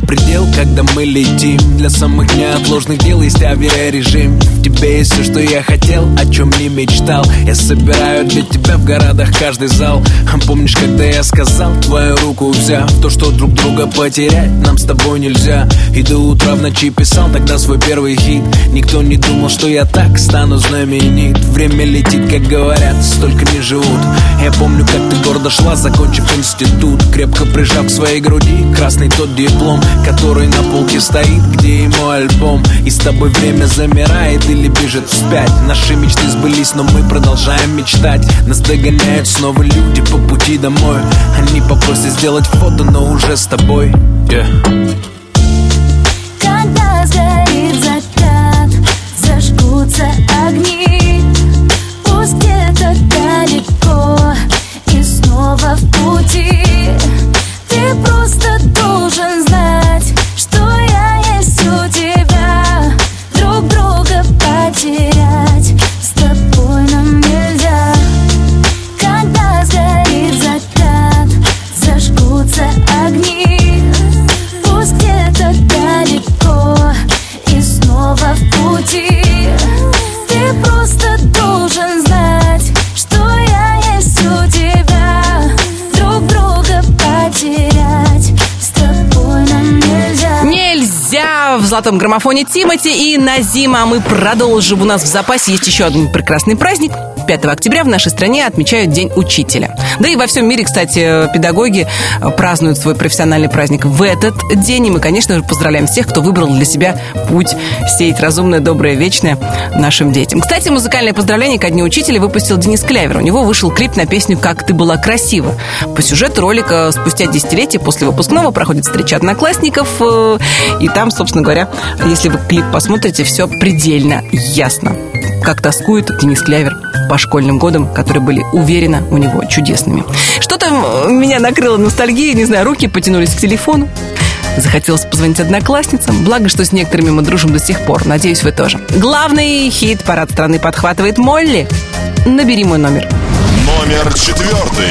Speaker 17: предел, когда мы летим. Для самых неотложных дел есть авиарежим. В тебе есть все, что я хотел, о чем не мечтал. Я собираю для тебя в городах каждый зал. А Помнишь, когда я сказал, твою руку взяв? То, что друг друга потерять нам с тобой нельзя. И до утра в ночи писал тогда свой первый хит. Никто не думал, что я так стану знаменит. Время летит, как говорят, столько не живут. Я помню, как ты гордо шла, закончив институт. Крепко прижав к своей груди красный тот диплом Который на полке стоит, где и мой альбом. И с тобой время замирает или бежит вспять. Наши мечты сбылись, но мы продолжаем мечтать. Нас догоняют снова люди по пути домой. Они попросят сделать фото, но уже с тобой. Yeah.
Speaker 1: Золотом граммофоне Тимати и Назима. А мы продолжим. У нас в запасе есть еще один прекрасный праздник. 5 октября в нашей стране отмечают День учителя. Да и во всем мире, кстати, педагоги празднуют свой профессиональный праздник в этот день. И мы, конечно же, поздравляем всех, кто выбрал для себя путь сеять разумное, доброе, вечное нашим детям. Кстати, музыкальное поздравление ко Дню учителя выпустил Денис Клявер. У него вышел клип на песню «Как ты была красива». По сюжету ролика спустя десятилетия после выпускного проходит встреча одноклассников. э, И там, собственно говоря, если вы клип посмотрите, все предельно ясно. Как тоскует Денис Клявер по школьным годам, которые были, уверенно, у него чудесными. Что-то меня накрыло ностальгией, не знаю, руки потянулись к телефону. Захотелось позвонить одноклассницам. Благо, что с некоторыми мы дружим до сих пор. Надеюсь, вы тоже. Главный хит парад страны подхватывает Молли. Набери мой номер.
Speaker 2: Номер четвертый.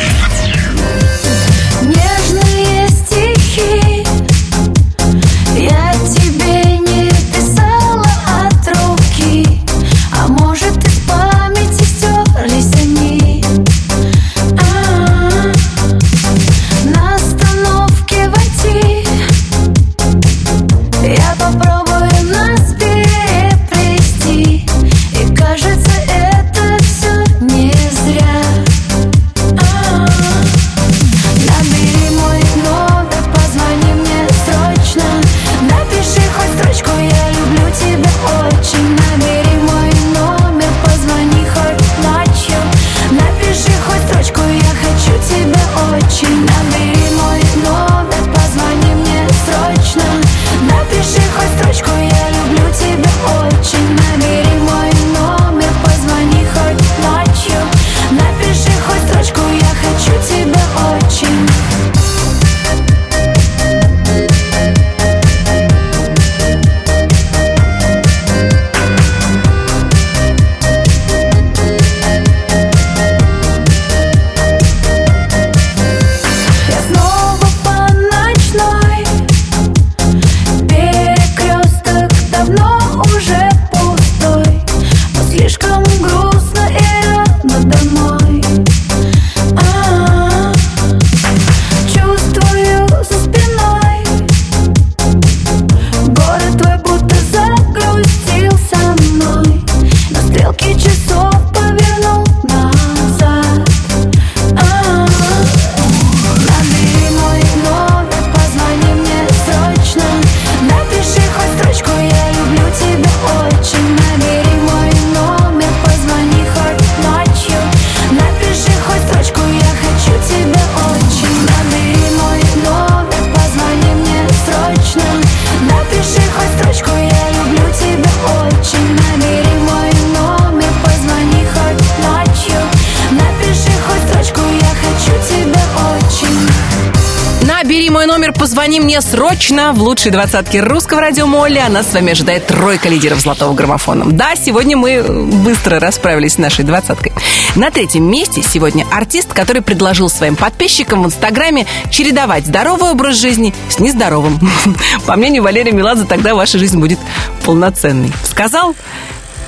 Speaker 18: Срочно
Speaker 1: в лучшей двадцатке русского радио Молли. А нас с вами ожидает тройка лидеров золотого граммофона. Да, сегодня мы быстро расправились с нашей двадцаткой. На третьем месте сегодня артист, который предложил своим подписчикам в Инстаграме чередовать здоровый образ жизни с нездоровым. По мнению Валерия Меладзе, тогда ваша жизнь будет полноценной. Сказал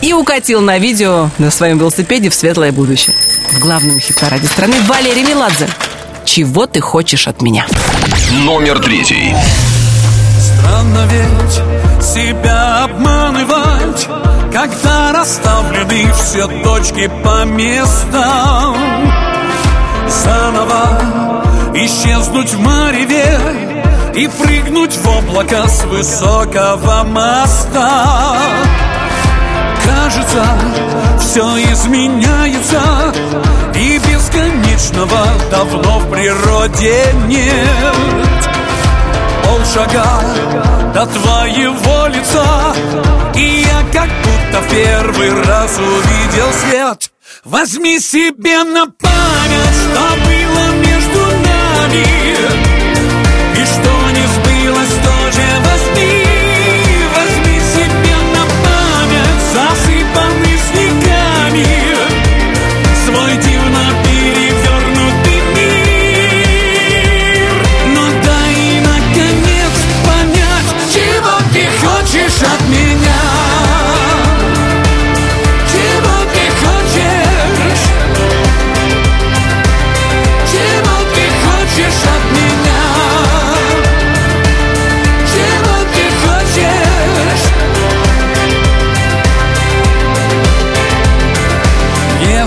Speaker 1: и укатил на видео на своем велосипеде в светлое будущее. В главном хит-параде страны Валерий Меладзе. Чего ты хочешь от меня?
Speaker 2: Номер третий.
Speaker 19: Странно ведь себя обманывать Когда расставлены все точки по местам Заново исчезнуть в мареве И прыгнуть в облако с высокого моста Кажется, все изменяется Бесконечного давно в природе нет. Полшага до твоего лица И я как будто в первый раз увидел свет. Возьми себе на память, что было между нами И что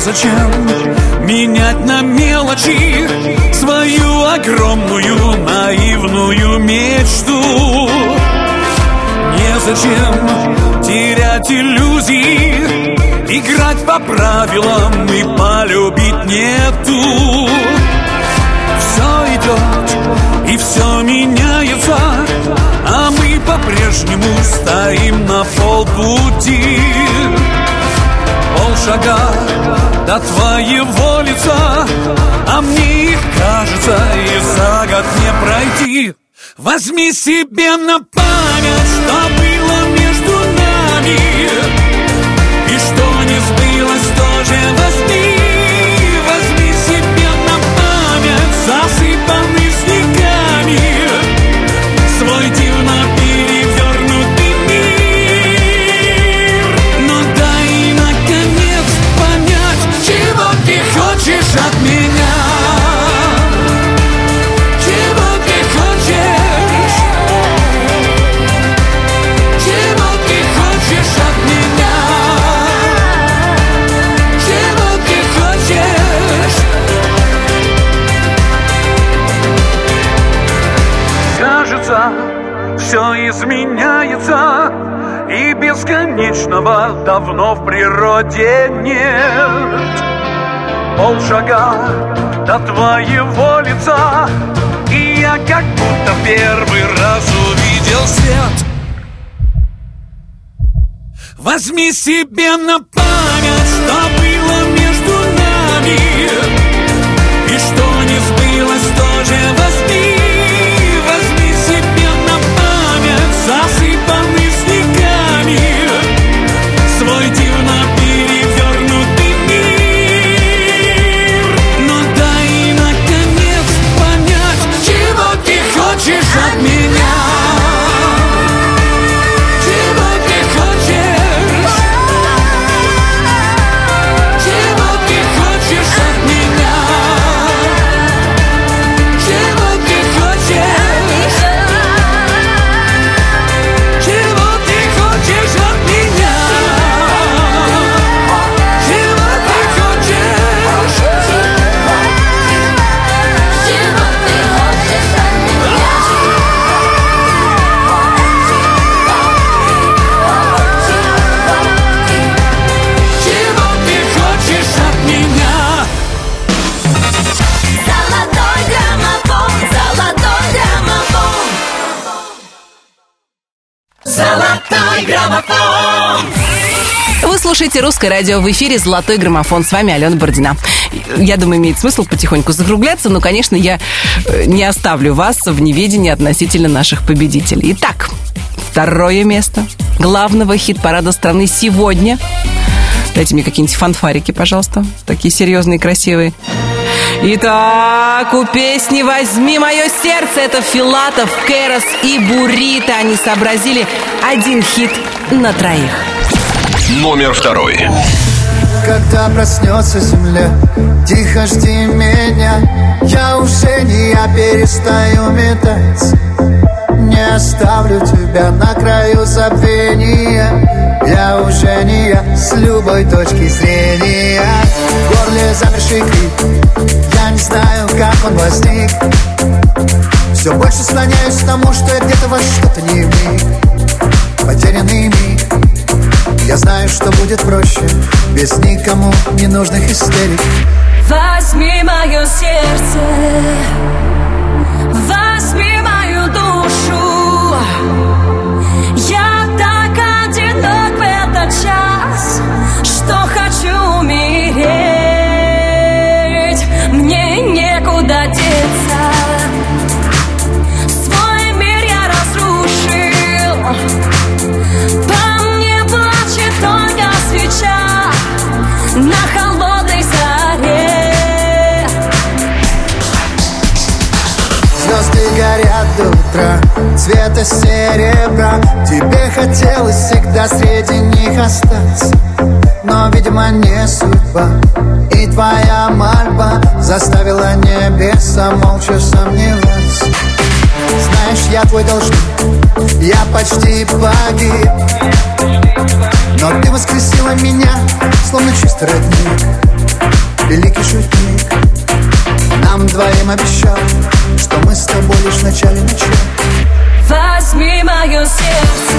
Speaker 19: Незачем менять на мелочи Свою огромную наивную мечту? Незачем терять иллюзии Играть по правилам и полюбить нету. Все идет и все меняется А мы по-прежнему стоим на полпути Полшага до твоего лица А мне их кажется и за год не пройти. Возьми себе на память, что было между нами И что не сбылось, тоже Возьми бесконечного давно в природе нет. Полшага до твоего лица. И я как будто первый раз увидел свет. Возьми себе на память,
Speaker 1: Вы слушаете русское радио в эфире «Золотой граммофон». С вами Алена Бородина. Я думаю, имеет смысл потихоньку закругляться, но, конечно, я э, не оставлю вас в неведении относительно наших победителей. Итак, второе место главного хит-парада страны сегодня. Дайте мне какие-нибудь фанфарики, пожалуйста. Такие серьезные, красивые. Итак, у песни «Возьми мое сердце» это Филатов, Кэрос и Бурита. Они сообразили один хит на троих.
Speaker 6: Номер второй.
Speaker 8: Когда проснется земля, тихо жди меня Я уже не я перестаю метаться Не оставлю тебя на краю забвения Я уже не я с любой точки зрения В горле замерший крик знаю, как он возник. Все больше склоняюсь к тому, что я где-то во что-то не вник Потерянный миг. Я знаю, что будет проще. Без никому ненужных истерик.
Speaker 2: Возьми мое сердце. Возьми мою душу
Speaker 8: Цвета серебра. Тебе хотелось всегда среди них остаться. Но, видимо, не судьба. И твоя мольба Заставила небеса молча сомневаться. Знаешь, я твой должник. Я почти погиб. Но ты воскресила меня Словно чистый родник. Великий шутник. Нам двоим обещал, что мы с тобой лишь в начале ничего
Speaker 3: Возьми мое сердце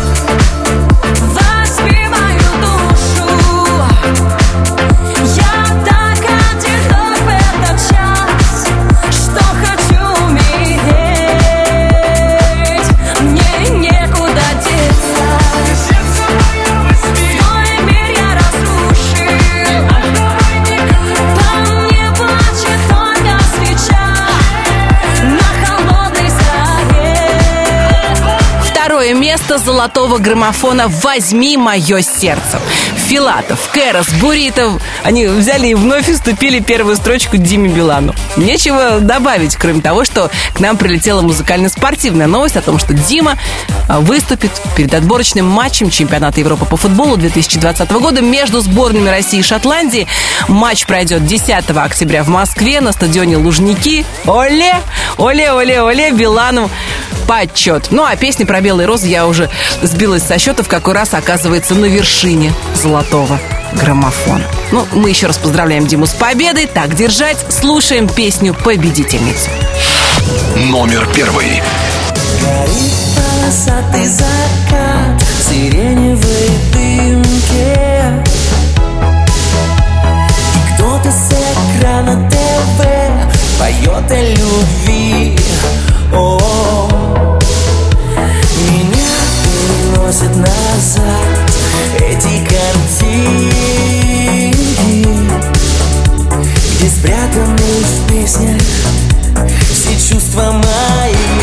Speaker 1: место золотого граммофона «Возьми мое сердце». Филатов, Кэрос, Буритов, они взяли и вновь уступили первую строчку Диме Билану. Нечего добавить, кроме того, что к нам прилетела музыкально-спортивная новость о том, что Дима а, выступит перед отборочным матчем чемпионата Европы по футболу 2020 года между сборными России и Шотландии. Матч пройдет 10 октября в Москве на стадионе Лужники. Оле! Оле, оле, оле, Билану почет. Ну, а песни про белые розы я уже сбилась со счета, в какой раз оказывается на вершине золотого граммофона. Ну, мы еще раз поздравляем Диму с победой. Так держать. Слушаем песню победительницу.
Speaker 6: Номер первый.
Speaker 7: Полосатый закат в сиреневой дымке И кто-то с экрана ТВ поет о любви О, Меня переносит назад спрятаны в песнях. Все чувства мои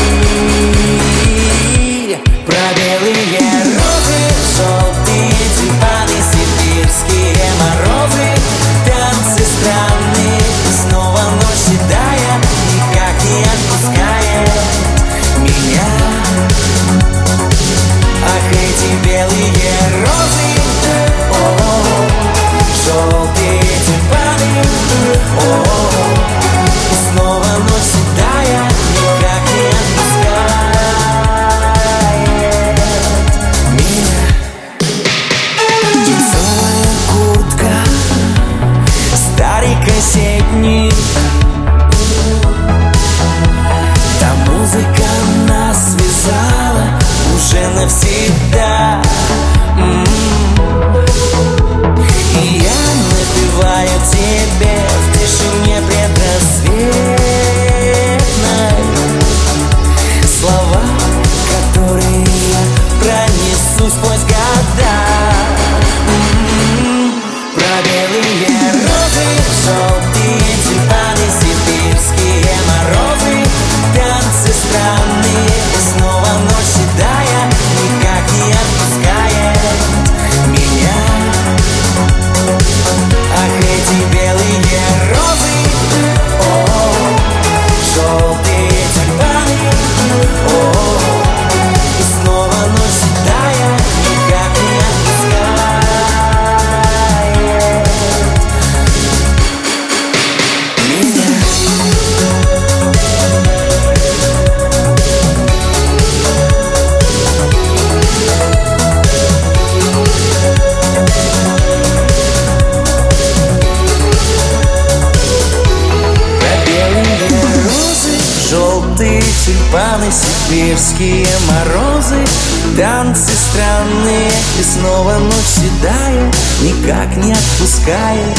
Speaker 7: отпускает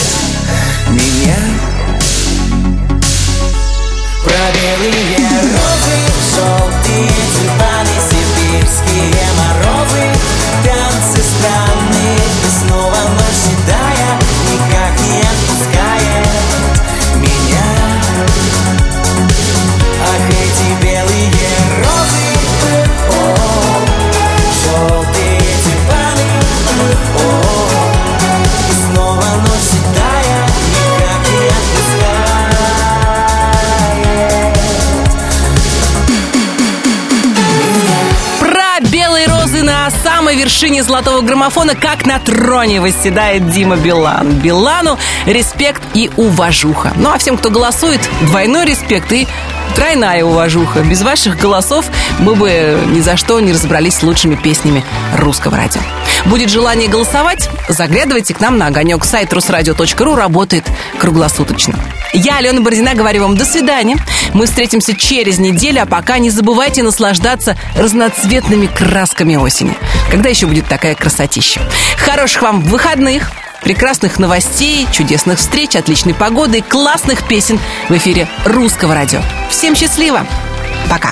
Speaker 1: вершине золотого граммофона, как на троне восседает Дима Билан. Билану респект и уважуха. Ну а всем, кто голосует, двойной респект и тройная уважуха. Без ваших голосов мы бы ни за что не разобрались с лучшими песнями русского радио. Будет желание голосовать? Заглядывайте к нам на огонек. Сайт русрадио.ру работает круглосуточно. Я, Алена Бородина, говорю вам до свидания. Мы встретимся через неделю, а пока не забывайте наслаждаться разноцветными красками осени. Когда еще будет такая красотища? Хороших вам выходных! прекрасных новостей, чудесных встреч, отличной погоды и классных песен в эфире русского радио. Всем счастливо! Пока!